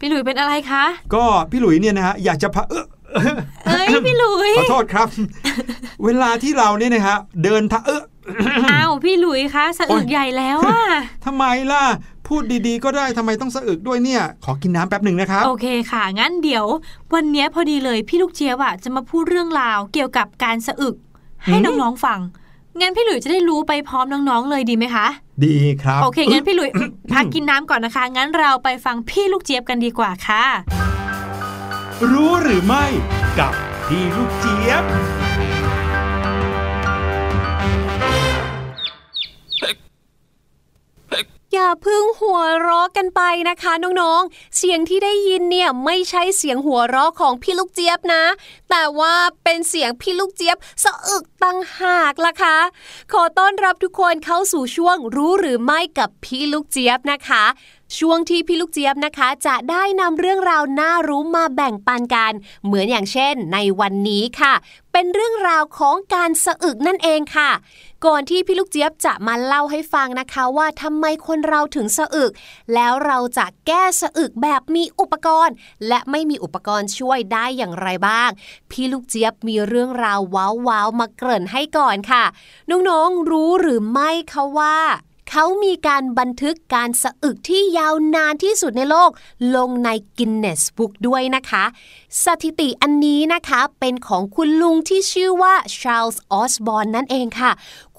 พี่หลุยเป็นอะไรคะ ก็พี่หลุยเนี่ยนะฮะอยากจะพาเออเอ้ยพี่หลุยขอโทษครับ เวลาที่เราเนี่ยนะฮะเดินทางเอออ้าวพี่หลุยคะสะอึกใหญ่แล้วอะทำไมล่ะ พูดดีๆ ก็ได้ทำไมต้องสะอึกด้วยเนี่ย ขอกินน้ำแป๊บหนึ่งนะครับโอเคค่ะ งั้นเดี๋ยว วันเนี้ยพอดีเลยพี่ลูกเจี๊ยบอะจะมาพูดเรื่องราวเกี่ยวกับการสะอึก ให้อืมน้องๆฟังงั้นพี่หลุยจะได้รู้ไปพร้อมน้องๆเลยดีไหมคะ ดีครับ โอเค งั้นพี่หลุยพักกินน้ำก่อนนะคะ งั้นเราไปฟังพี่ลูกเจี๊ยบกันดีกว่าค่ะ รู้หรือไม่กับพี่ลูกเจี๊ยบ อย่าเพึ่งหัวเราะกันไปนะคะน้องๆ เสียงที่ได้ยินเนี่ยไม่ใช่เสียงหัวเราะของพี่ลูกเจี๊ยบนะ แต่ว่าเป็นเสียงพี่ลูกเจี๊ยบสะอึกตั้งหากล่ะคะ ขอต้อนรับทุกคนเข้าสู่ช่วงรู้หรือไม่กับพี่ลูกเจี๊ยบนะคะช่วงที่พี่ลูกเจี๊ยบนะคะ จะได้นำเรื่องราวน่ารู้มาแบ่งปันกัน เหมือนอย่างเช่น ในวันนี้ค่ะ เป็นเรื่องราวของการสะอึกนั่นเองค่ะ ก่อนที่พี่ลูกเจี๊ยบจะมาเล่าให้ฟังนะคะว่าทำไมคนเราถึงสะอึก แล้วเราจะแก้สะอึกแบบมีอุปกรณ์ และไม่มีอุปกรณ์ช่วยได้อย่างไรบ้าง พี่ลูกเจี๊ยบมีเรื่องราวว้าวๆมาเกริ่นให้ก่อนค่ะน้องๆรู้หรือไม่คะว่าเขามีการบันทึกการสะอึกที่ยาวนานที่สุดในโลก ลงในกินเนสบุ๊กด้วยนะคะ สถิติอันนี้นะคะเป็นของคุณลุงที่ชื่อว่าชาร์ลส์ออสบอนนั่นเองค่ะ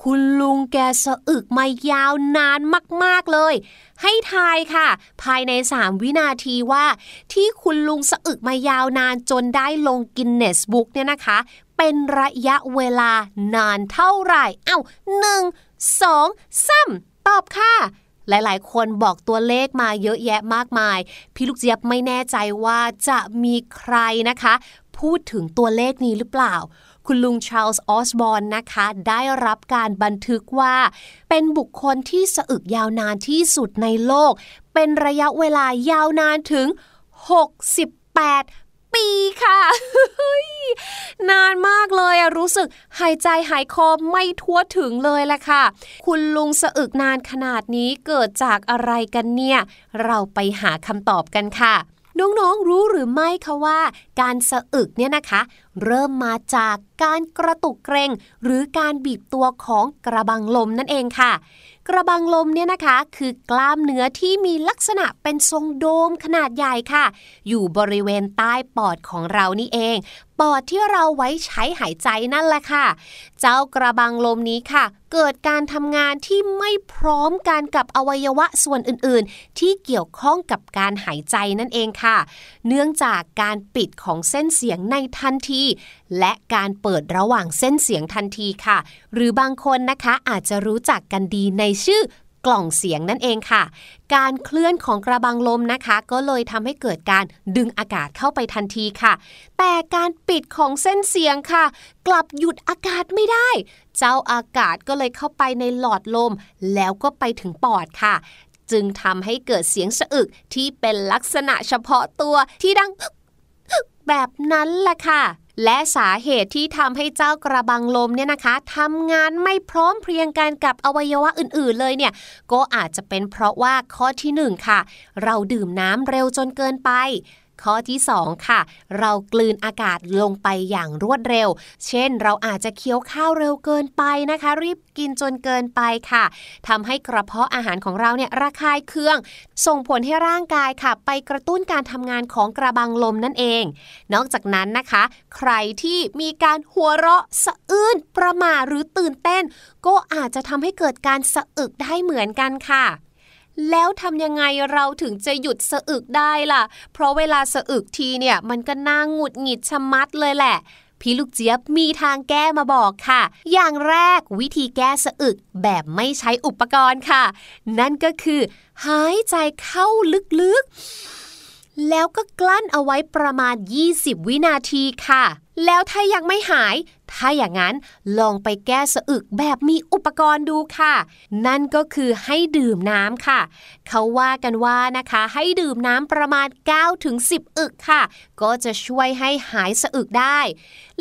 คุณลุงแกสะอึกมายาวนานมาก ๆ เลย ให้ทายค่ะ ภายใน 3 วินาทีว่า ที่คุณลุงสะอึกมายาวนานจนได้ลงกินเนสบุ๊กเนี่ยนะคะ เป็นระยะเวลานานเท่าไหร่ เอ้าหนึ่งสองสามตอบค่ะหลาย ๆ คนบอกตัวเลขมาเยอะแยะมากมาย พี่ลูกเจี๊ยบไม่แน่ใจว่าจะมีใครนะคะ พูดถึงตัวเลขนี้หรือเปล่า คุณลุงชาร์ลส์ออสบอนนะคะ ได้รับการบันทึกว่า เป็นบุคคลที่สะอึกยาวนานที่สุดในโลก เป็นระยะเวลายาวนานถึง 68ปีค่ะ นานมากเลยอะรู้สึกหายใจหายคอไม่ทั่วถึงเลยแหละค่ะ คุณลุงสะอึกนานขนาดนี้เกิดจากอะไรกันเนี่ย เราไปหาคำตอบกันค่ะ น้องๆรู้หรือไม่คะว่า การสะอึกเนี่ยนะคะ เริ่มมาจากการกระตุกเกรง หรือการบีบตัวของกระบังลมนั่นเองค่ะ กระบังลมเนี่ยนะคะคือกล้ามเนื้อที่มีลักษณะเป็นทรงโดมขนาดใหญ่ค่ะ อยู่บริเวณใต้ปอดของเรานี่เองปอดที่เราไว้ใช้หายใจนั่นแหละค่ะ เจ้ากระบังลมนี้ค่ะ เกิดการทำงานที่ไม่พร้อมกันกับอวัยวะส่วนอื่นๆ ที่เกี่ยวข้องกับการหายใจนั่นเองค่ะ เนื่องจากการปิดของเส้นเสียงในทันที และการเปิดระหว่างเส้นเสียงทันทีค่ะ หรือบางคนนะคะอาจจะรู้จักกันดีในชื่อ กล่องเสียงนั่นเองค่ะ การเคลื่อนของกระบังลมนะคะ ก็เลยทำให้เกิดการดึงอากาศเข้าไปทันทีค่ะ แต่การปิดของเส้นเสียงค่ะ กลับหยุดอากาศไม่ได้ เจ้าอากาศก็เลยเข้าไปในหลอดลม แล้วก็ไปถึงปอดค่ะจึงทำให้เกิดเสียงสะอึกที่เป็นลักษณะเฉพาะตัวที่ดัง แบบนั้นแหละค่ะ และสาเหตุที่ทำให้เจ้ากระบังลมเนี่ยนะคะทำงานไม่พร้อมเพรียงกันกับอวัยวะอื่นๆเลยเนี่ย ก็อาจจะเป็นเพราะว่าข้อที่หนึ่งค่ะ เราดื่มน้ำเร็วจนเกินไป ข้อที่ 2 ค่ะ เรากลืนอากาศลงไปอย่างรวดเร็ว เช่น เราอาจจะเคี้ยวข้าวเร็วเกินไปนะคะ รีบกินจนเกินไปค่ะทำให้กระเพาะอาหารของเราเนี่ยระคายเคือง ส่งผลให้ร่างกายค่ะ ไปกระตุ้นการทำงานของกระบังลมนั่นเอง นอกจากนั้นนะคะ ใครที่มีการหัวเราะสะอื้นประหม่าหรือตื่นเต้น ก็อาจจะทำให้เกิดการสะอึกได้เหมือนกันค่ะ แล้วทำยังไงเราถึงจะหยุดสะอึกได้ล่ะ เพราะเวลาสะอึกทีเนี่ย มันก็น่าหงุดหงิดชะมัดเลยแหละ พี่ลูกเจี๊ยบมีทางแก้มาบอกค่ะ อย่างแรกวิธีแก้สะอึกแบบไม่ใช้อุปกรณ์ค่ะ นั่นก็คือ หายใจเข้าลึกๆ แล้วก็กลั้นเอาไว้ประมาณ 20 วินาทีค่ะ แล้วถ้ายังไม่หาย ถ้าอย่างนั้นลองไปแก้สะอึกแบบมีอุปกรณ์ดูค่ะ นั่นก็คือให้ดื่มน้ำค่ะ เขาว่ากันว่านะคะ ให้ดื่มน้ำประมาณ 9-10ถึง10อึกค่ะ ก็จะช่วยให้หายสะอึกได้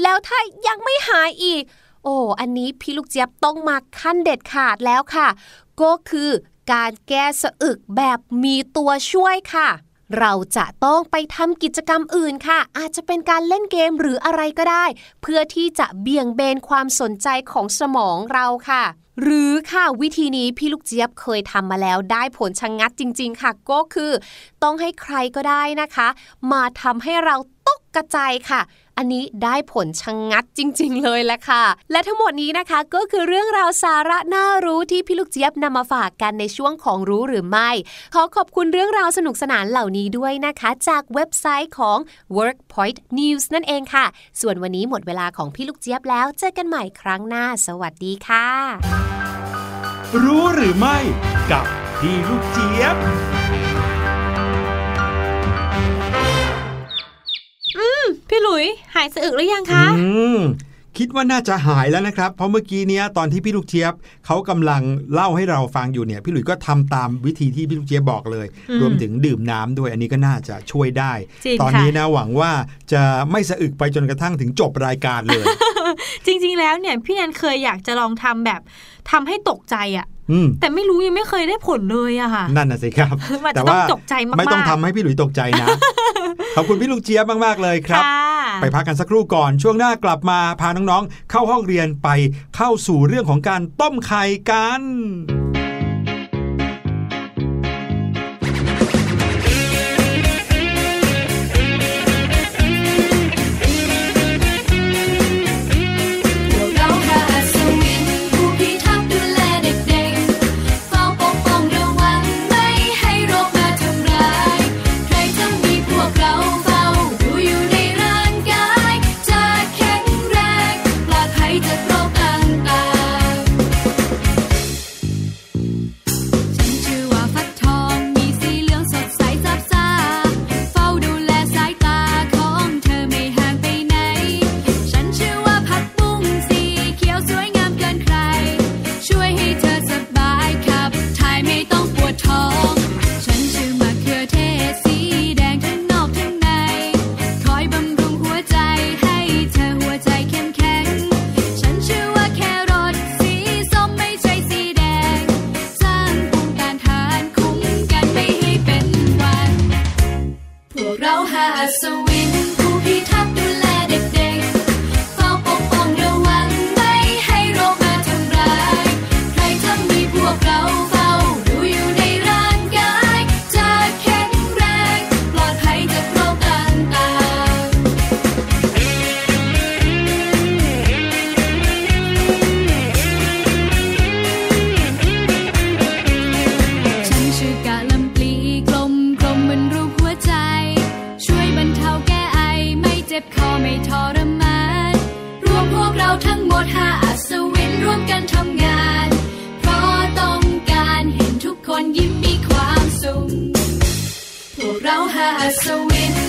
แล้วถ้ายังไม่หายอีก โอ้ อันนี้พี่ลูกเจี๊ยบต้องมาขั้นเด็ดขาดแล้วค่ะ ก็คือการแก้สะอึกแบบมีตัวช่วยค่ะ เราจะต้องไปทำกิจกรรมอื่นค่ะ อาจจะเป็นการเล่นเกมหรืออะไรก็ได้ เพื่อที่จะเบี่ยงเบนความสนใจของสมองเราค่ะหรือค่ะวิธีนี้พี่ลูกเจี๊ยบเคยทำมาแล้วได้ผลชะงงัดจริง ๆ ค่ะ ก็คือ ต้องให้ใครก็ได้นะคะ มาทำให้เราตกกระจายค่ะ อันนี้ได้ผลชะงงัดจริง ๆ เลยแหละค่ะ และทั้งหมดนี้นะคะก็คือเรื่องราวสาระน่ารู้ที่พี่ลูกเจี๊ยบนำมาฝากกันในช่วงของรู้หรือไม่ ขอขอบคุณเรื่องราวสนุกสนานเหล่านี้ด้วยนะคะ จากเว็บไซต์ของ Workpoint News นั่นเองค่ะ ส่วนวันนี้หมดเวลาของพี่ลูกเจี๊ยบแล้วเจอกันใหม่ครั้งหน้า สวัสดีค่ะ รู้หรือไม่ กับพี่ลูกเจี๊ยบ พี่หลุยหายสะอึกหรือยังคะอืมคิดว่าน่าจะหายแล้วนะครับ เพราะเมื่อกี้เนี้ยตอนที่พี่ลูกเจี๊ยบเขากำลังเล่าให้เราฟังอยู่เนี่ย พี่หลุยก็ทำตามวิธีที่พี่ลูกเจี๊ยบบอกเลยอืมรวมถึงดื่มน้ำด้วย อันนี้ก็น่าจะช่วยได้จริงตอนค่ะนี้นะหวังว่าจะไม่สะอึกไปจนกระทั่งถึงจบรายการเลย จริงๆแล้วเนี่ยพี่แนนเคยอยากจะลองทำแบบทำให้ตกใจอะอืม แต่ไม่รู้ยังไม่เคยได้ผลเลยอะค่ะ นั่นน่ะสิครับมันจะแต่ต้องว่าตกใจมากๆไม่ต้องทำให้พี่หลุยตกใจนะ ขอบคุณพี่ลูกเจี๊ยบมากๆเลยครับค่ะไปพักกันสักครู่ก่อน ช่วงหน้ากลับมาพาน้องๆ เข้าห้องเรียนไปเข้าสู่เรื่องของการต้มไข่กัน เราหาอัศวิน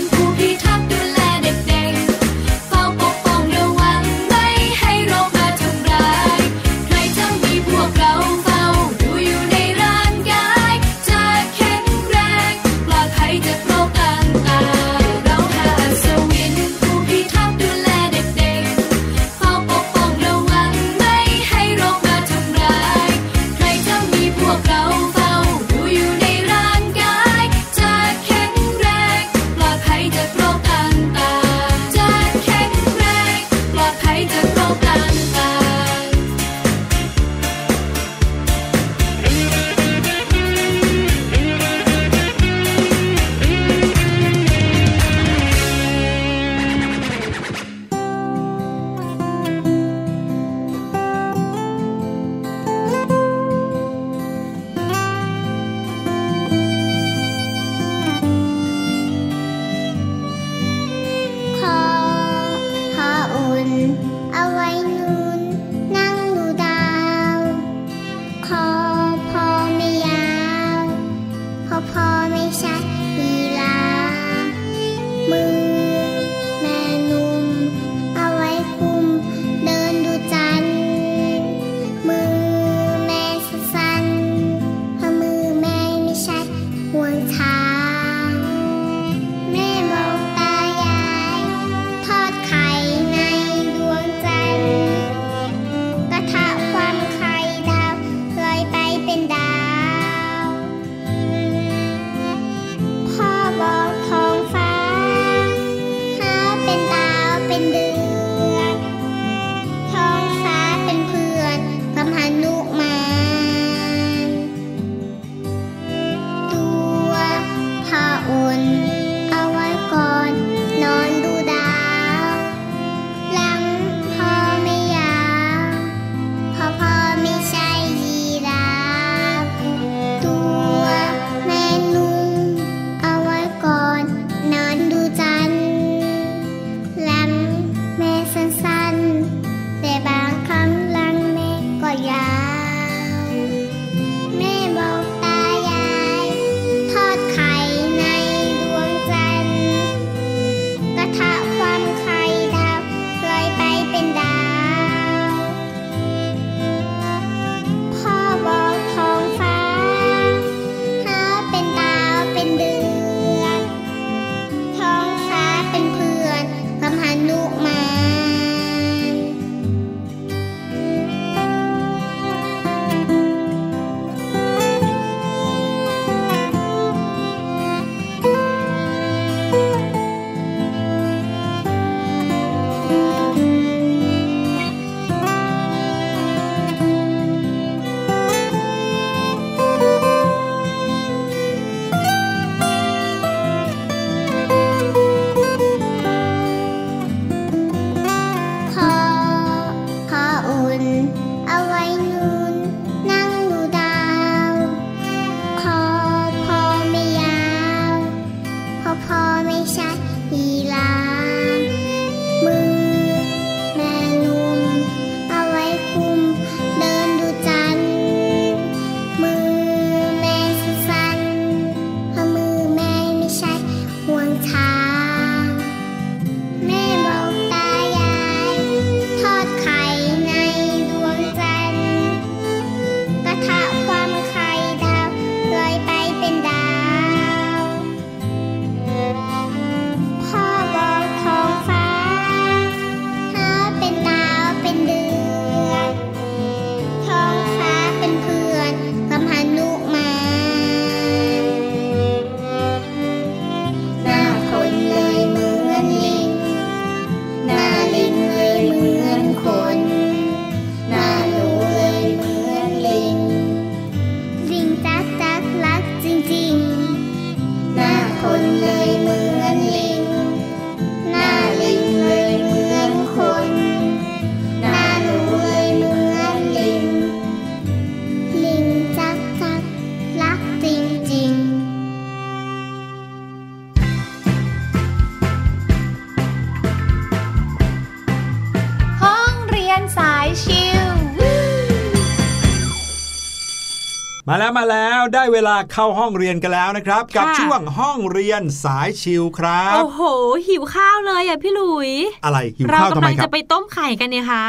มาแล้วมาแล้วได้เวลาเข้าห้องเรียนกันแล้วนะครับ กับค่ะช่วงห้องเรียนสายชิลครับ โอ้โห หิวข้าวเลยอะพี่หลุย อะไรหิวเราข้าวทำกำไมลังครัจะบไปต้มไข่กันเนี่ยคะ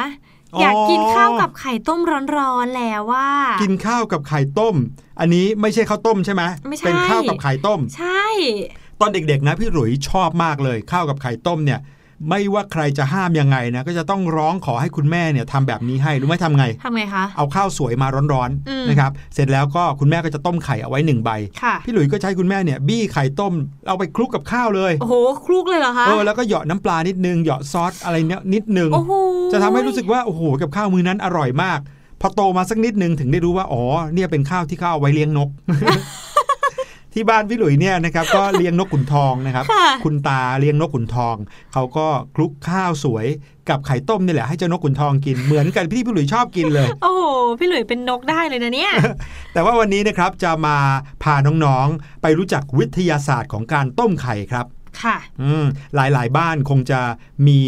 อ๋อออยากกินข้าวกับไข่ต้มร้อนๆแล้วว่า กินข้าวกับไข่ต้ม อันนี้ไม่ใช่ข้าวต้มใช่ไหมไม่ใช่เป็นข้าวกับไข่ต้ม ใช่ ตอนเด็กๆนะพี่หลุยชอบมากเลย ข้าวกับไข่ต้มเนี่ย ไม่ว่าใครจะห้ามยังไงนะก็จะต้องร้องขอให้คุณแม่เนี่ยทำแบบนี้ให้รู้ไหมทำไงทำไงคะเอาข้าวสวยมาร้อนอืมๆนะครับเสร็จแล้วก็คุณแม่ก็จะต้มไข่เอาไว้หนึ่งใบค่ะพี่หลุยก็ใช้คุณแม่เนี่ยบี้ไข่ต้มเอาไปคลุกกับข้าวเลยโอ้โหคลุกเลยเหรอคะเออแล้วก็เหยาะน้ำปลานิดนึงเหยาะซอสอะไรเนี้ยนิดนึงโอ้โหจะทำให้รู้สึกว่าโอ้โหกับข้าวมือนั้นอร่อยมากพอโตมาสักนิดนึงถึงได้รู้ว่าอ๋อเนี่ยเป็นข้าวที่เขาเอาไว้เลี้ยงนก ที่บ้านพี่หลุยเนี่ยนะครับก็เลี้ยงนกขุนทองนะครับค่ะคุณตาเลี้ยงนกขุนทอง เขาก็คลุกข้าวสวยกับไข่ต้มนี่แหละให้เจ้านกขุนทองกินเหมือนกันที่พี่หลุยชอบกินเลย โอ้โหพี่หลุยเป็นนกได้เลยนะเนี่ย แต่ว่าวันนี้นะครับจะมาพาน้องๆ ไปรู้จักวิทยาศาสตร์ของการต้มไข่ครับค่ะอืมหลายๆบ้านคงจะมี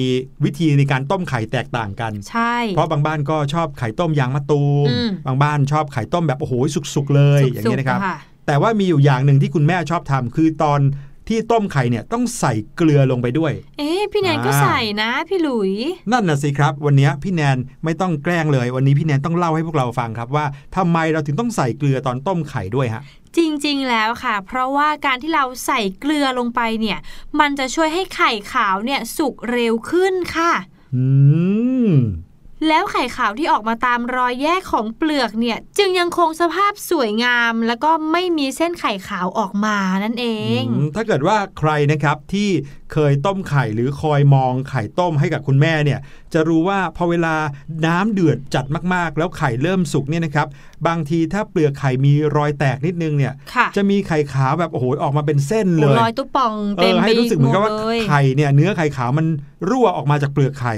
วิธีในการต้มไข่แตกต่างกัน ใช่ เพราะบางบ้านก็ชอบไข่ต้มยางมะตูมอืมบางบ้านชอบไข่ต้มแบบโอ้โหสุกๆเลยอย่างสุนี้กๆนะครับค่ะ แต่ว่ามีอยู่อย่างหนึ่งที่คุณแม่ชอบทำคือตอนที่ต้มไข่เนี่ยต้องใส่เกลือลงไปด้วย เอ๊ะพี่แนนก็อ่าใส่นะพี่หลุย นั่นน่ะสิครับ วันนี้พี่แนนไม่ต้องแกล้งเลย วันนี้พี่แนนต้องเล่าให้พวกเราฟังครับว่าทำไมเราถึงต้องใส่เกลือตอนต้มไข่ด้วยฮะจริง ๆ แล้วค่ะ เพราะว่าการที่เราใส่เกลือลงไปเนี่ย มันจะช่วยให้ไข่ขาวเนี่ยสุกเร็วขึ้นค่ะ อืม แล้วไข่ขาวที่ออกมาตามรอยแยกของเปลือกเนี่ย จึงยังคงสภาพสวยงาม แล้วก็ไม่มีเส้นไข่ขาวออกมานั่นเองอืมถ้าเกิดว่าใครนะครับที่เคยต้มไข่หรือคอยมองไข่ต้มให้กับคุณแม่เนี่ย จะรู้ว่าพอเวลาน้ำเดือดจัดมากๆ แล้วไข่เริ่มสุกเนี่ยนะครับบางทีถ้าเปลือกไข่มีรอยแตกนิดนึงเนี่ยค่ะจะมีไข่ขาวแบบโอ้โหออกมาเป็นเส้นเลยรอยตุ๊ปองเอเต็มอไปให้รู้สึกเหมือนกับว่าดเลยไข่เนี่ยเนื้อไข่ขาวมันรั่วออกมาจากเปลือกไข่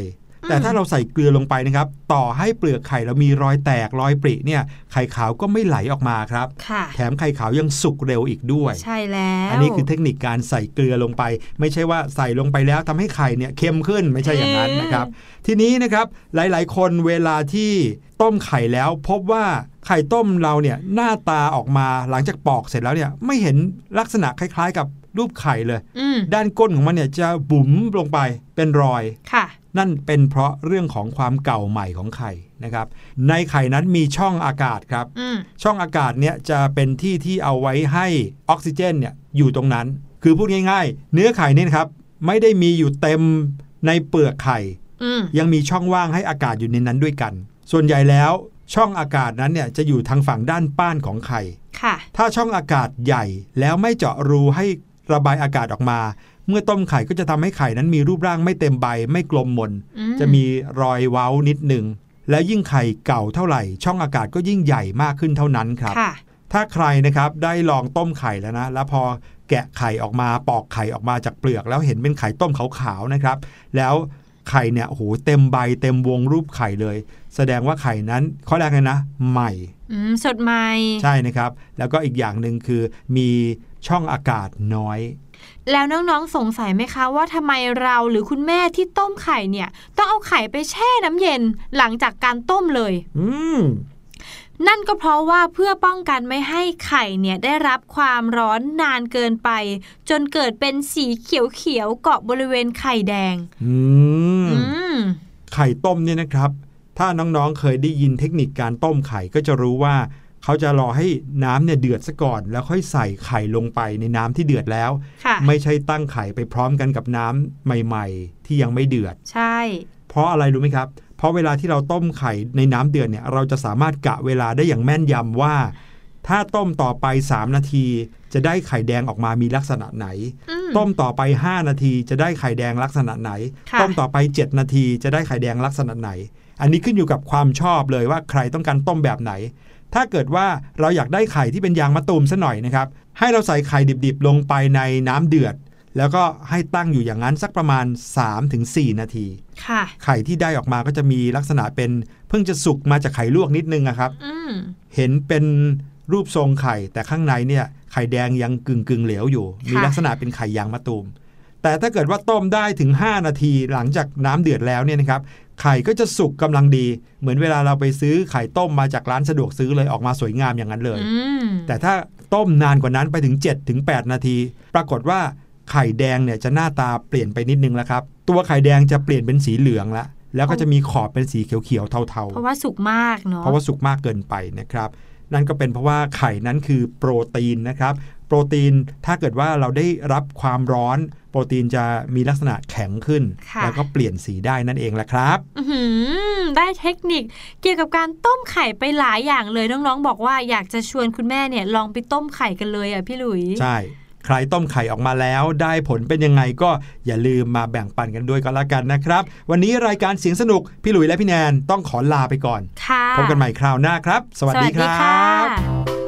แต่ถ้าเราใส่เกลือลงไปนะครับ ต่อให้เปลือกไข่เรามีรอยแตกรอยปริเนี่ย ไข่ขาวก็ไม่ไหลออกมาครับค่ะแถมไข่ขาวยังสุกเร็วอีกด้วย ใช่แล้ว อันนี้คือเทคนิคการใส่เกลือลงไป ไม่ใช่ว่าใส่ลงไปแล้วทำให้ไข่เนี่ยเค็มขึ้นไม่ใช่อย่างนั้นนะครับ ทีนี้นะครับหลาย ๆ คนเวลาที่ต้มไข่แล้วพบว่าไข่ต้มเราเนี่ยหน้าตาออกมาหลังจากปอกเสร็จแล้วเนี่ยไม่เห็นลักษณะคล้าย ๆ กับรูปไข่เลยอืมด้านก้นของมันเนี่ยจะบุ๋มลงไปเป็นรอยค่ะ นั่นเป็นเพราะเรื่องของความเก่าใหม่ของไข่นะครับ ในไข่นั้นมีช่องอากาศครับอืมช่องอากาศเนี่ยจะเป็นที่ที่เอาไว้ให้ออกซิเจนเนี่ยอยู่ตรงนั้น คือพูดง่ายๆ เนื้อไข่เนี่ยนะครับ ไม่ได้มีอยู่เต็มในเปลือกไข่อืมยังมีช่องว่างให้อากาศอยู่ในนั้นด้วยกัน ส่วนใหญ่แล้วช่องอากาศนั้นเนี่ยจะอยู่ทางฝั่งด้านป้านของไข่ค่ะถ้าช่องอากาศใหญ่แล้วไม่เจาะรูให้ระบายอากาศออกมา เมื่อต้มไข่ก็จะทำให้ไข่นั้นมีรูปร่างไม่เต็มใบไม่กลมมนอืจะมีรอยเว้านิดหนึ่ง แล้วยิ่งไข่เก่าเท่าไหร่ ช่องอากาศก็ยิ่งใหญ่มากขึ้นเท่านั้นครับค่ะถ้าใครนะครับได้ลองต้มไข่แล้วนะ แล้วพอแกะไข่ออกมาปอกไข่ออกมาจากเปลือก แล้วเห็นเป็นไข่ต้มขาวๆนะครับ แล้วไข่เนี่ยโอ้โหเต็มใบเต็มวงรูปไข่เลย แสดงว่าไข่นั้นข้อแรกเลยนะ ใหม่อืมสดใหม่ ใช่นะครับ แล้วก็อีกอย่างหนึ่งคือมีช่องอากาศน้อย แล้วน้องๆสงสัยไหมคะว่าทำไมเราหรือคุณแม่ที่ต้มไข่เนี่ย ต้องเอาไข่ไปแช่น้ำเย็นหลังจากการต้มเลย อืมนั่นก็เพราะว่าเพื่อป้องกันไม่ให้ไข่เนี่ยได้รับความร้อนนานเกินไป จนเกิดเป็นสีเขียวๆเกาะบริเวณไข่แดง อืมอืมไข่ต้มเนี่ยนะครับ ถ้าน้องๆเคยได้ยินเทคนิคการต้มไข่ก็จะรู้ว่า เขาจะรอให้น้ำเนี่ยเดือดซะก่อน แล้วค่อยใส่ไข่ลงไปในน้ำที่เดือดแล้วค่ะไม่ใช่ตั้งไข่ไปพร้อมกันกับน้ำใหม่ ๆ ที่ยังไม่เดือด ใช่ เพราะอะไรรู้ไหมครับ เพราะเวลาที่เราต้มไข่ในน้ำเดือดเนี่ยเราจะสามารถกะเวลาได้อย่างแม่นยำว่า ถ้าต้มต่อไป 3 นาที จะได้ไข่แดงออกมามีลักษณะไหนอืมต้มต่อไป 5 นาทีจะได้ไข่แดงลักษณะไหนค่ะต้มต่อไป 7 นาทีจะได้ไข่แดงลักษณะไหน อันนี้ขึ้นอยู่กับความชอบเลยว่าใครต้องการต้มแบบไหน ถ้าเกิดว่าเราอยากได้ไข่ที่เป็นยางมะตูมซะหน่อยนะครับ ให้เราใส่ไข่ดิบๆ ลงไปในน้ำเดือด แล้วก็ให้ตั้งอยู่อย่างนั้นสักประมาณ 3-4 นาที ค่ะ ไข่ที่ได้ออกมาก็จะมีลักษณะเป็นเพิ่งจะสุกมาจากไข่ลวกนิดนึงอะครับอืมเห็นเป็นรูปทรงไข่แต่ข้างในเนี่ยไข่แดงยังกึ่งกึ่งๆเหลวอยู่ มีลักษณะเป็นไข่ยางมะตูม แต่ถ้าเกิดว่าต้มได้ถึง 5 นาทีหลังจากน้ำเดือดแล้วเนี่ยนะครับไข่ก็จะสุกกำลังดี เหมือนเวลาเราไปซื้อไข่ต้มมาจากร้านสะดวกซื้อเลยออกมาสวยงามอย่างนั้นเลยอืมแต่ถ้าต้มนานกว่านั้นไปถึง7-8ถึง8นาที ปรากฏว่าไข่แดงเนี่ยจะหน้าตาเปลี่ยนไปนิดนึงแล้วครับ ตัวไข่แดงจะเปลี่ยนเป็นสีเหลืองละแล้วก็จะมีขอบเป็นสีเขียวๆเทาเพราะว่าสุกมากๆเนาะเพราะว่าสุกมากเกินไปนะครับ นั่นก็เป็นเพราะว่าไข่นั้นคือโปรตีนนะครับ โปรตีนถ้าเกิดว่าเราได้รับความร้อน โปรตีนจะมีลักษณะแข็งขึ้นค่ะแล้วก็เปลี่ยนสีได้นั่นเองแหละครับอื้อหือได้เทคนิคเกี่ยวกับการต้มไข่ไปหลายอย่างเลยน้องๆ บอกว่าอยากจะชวนคุณแม่เนี่ยลองไปต้มไข่กันเลยอะพี่หลุยใช่ใครต้มไข่ออกมาแล้ว ได้ผลเป็นยังไงก็อย่าลืมมาแบ่งปันกันด้วยก็แล้วกันนะครับ วันนี้รายการเสียงสนุก พี่หลุยและพี่แนนต้องขอลาไปก่อนค่ะพบกันใหม่คราวหน้าครับ สวัสดีครัค่ะบ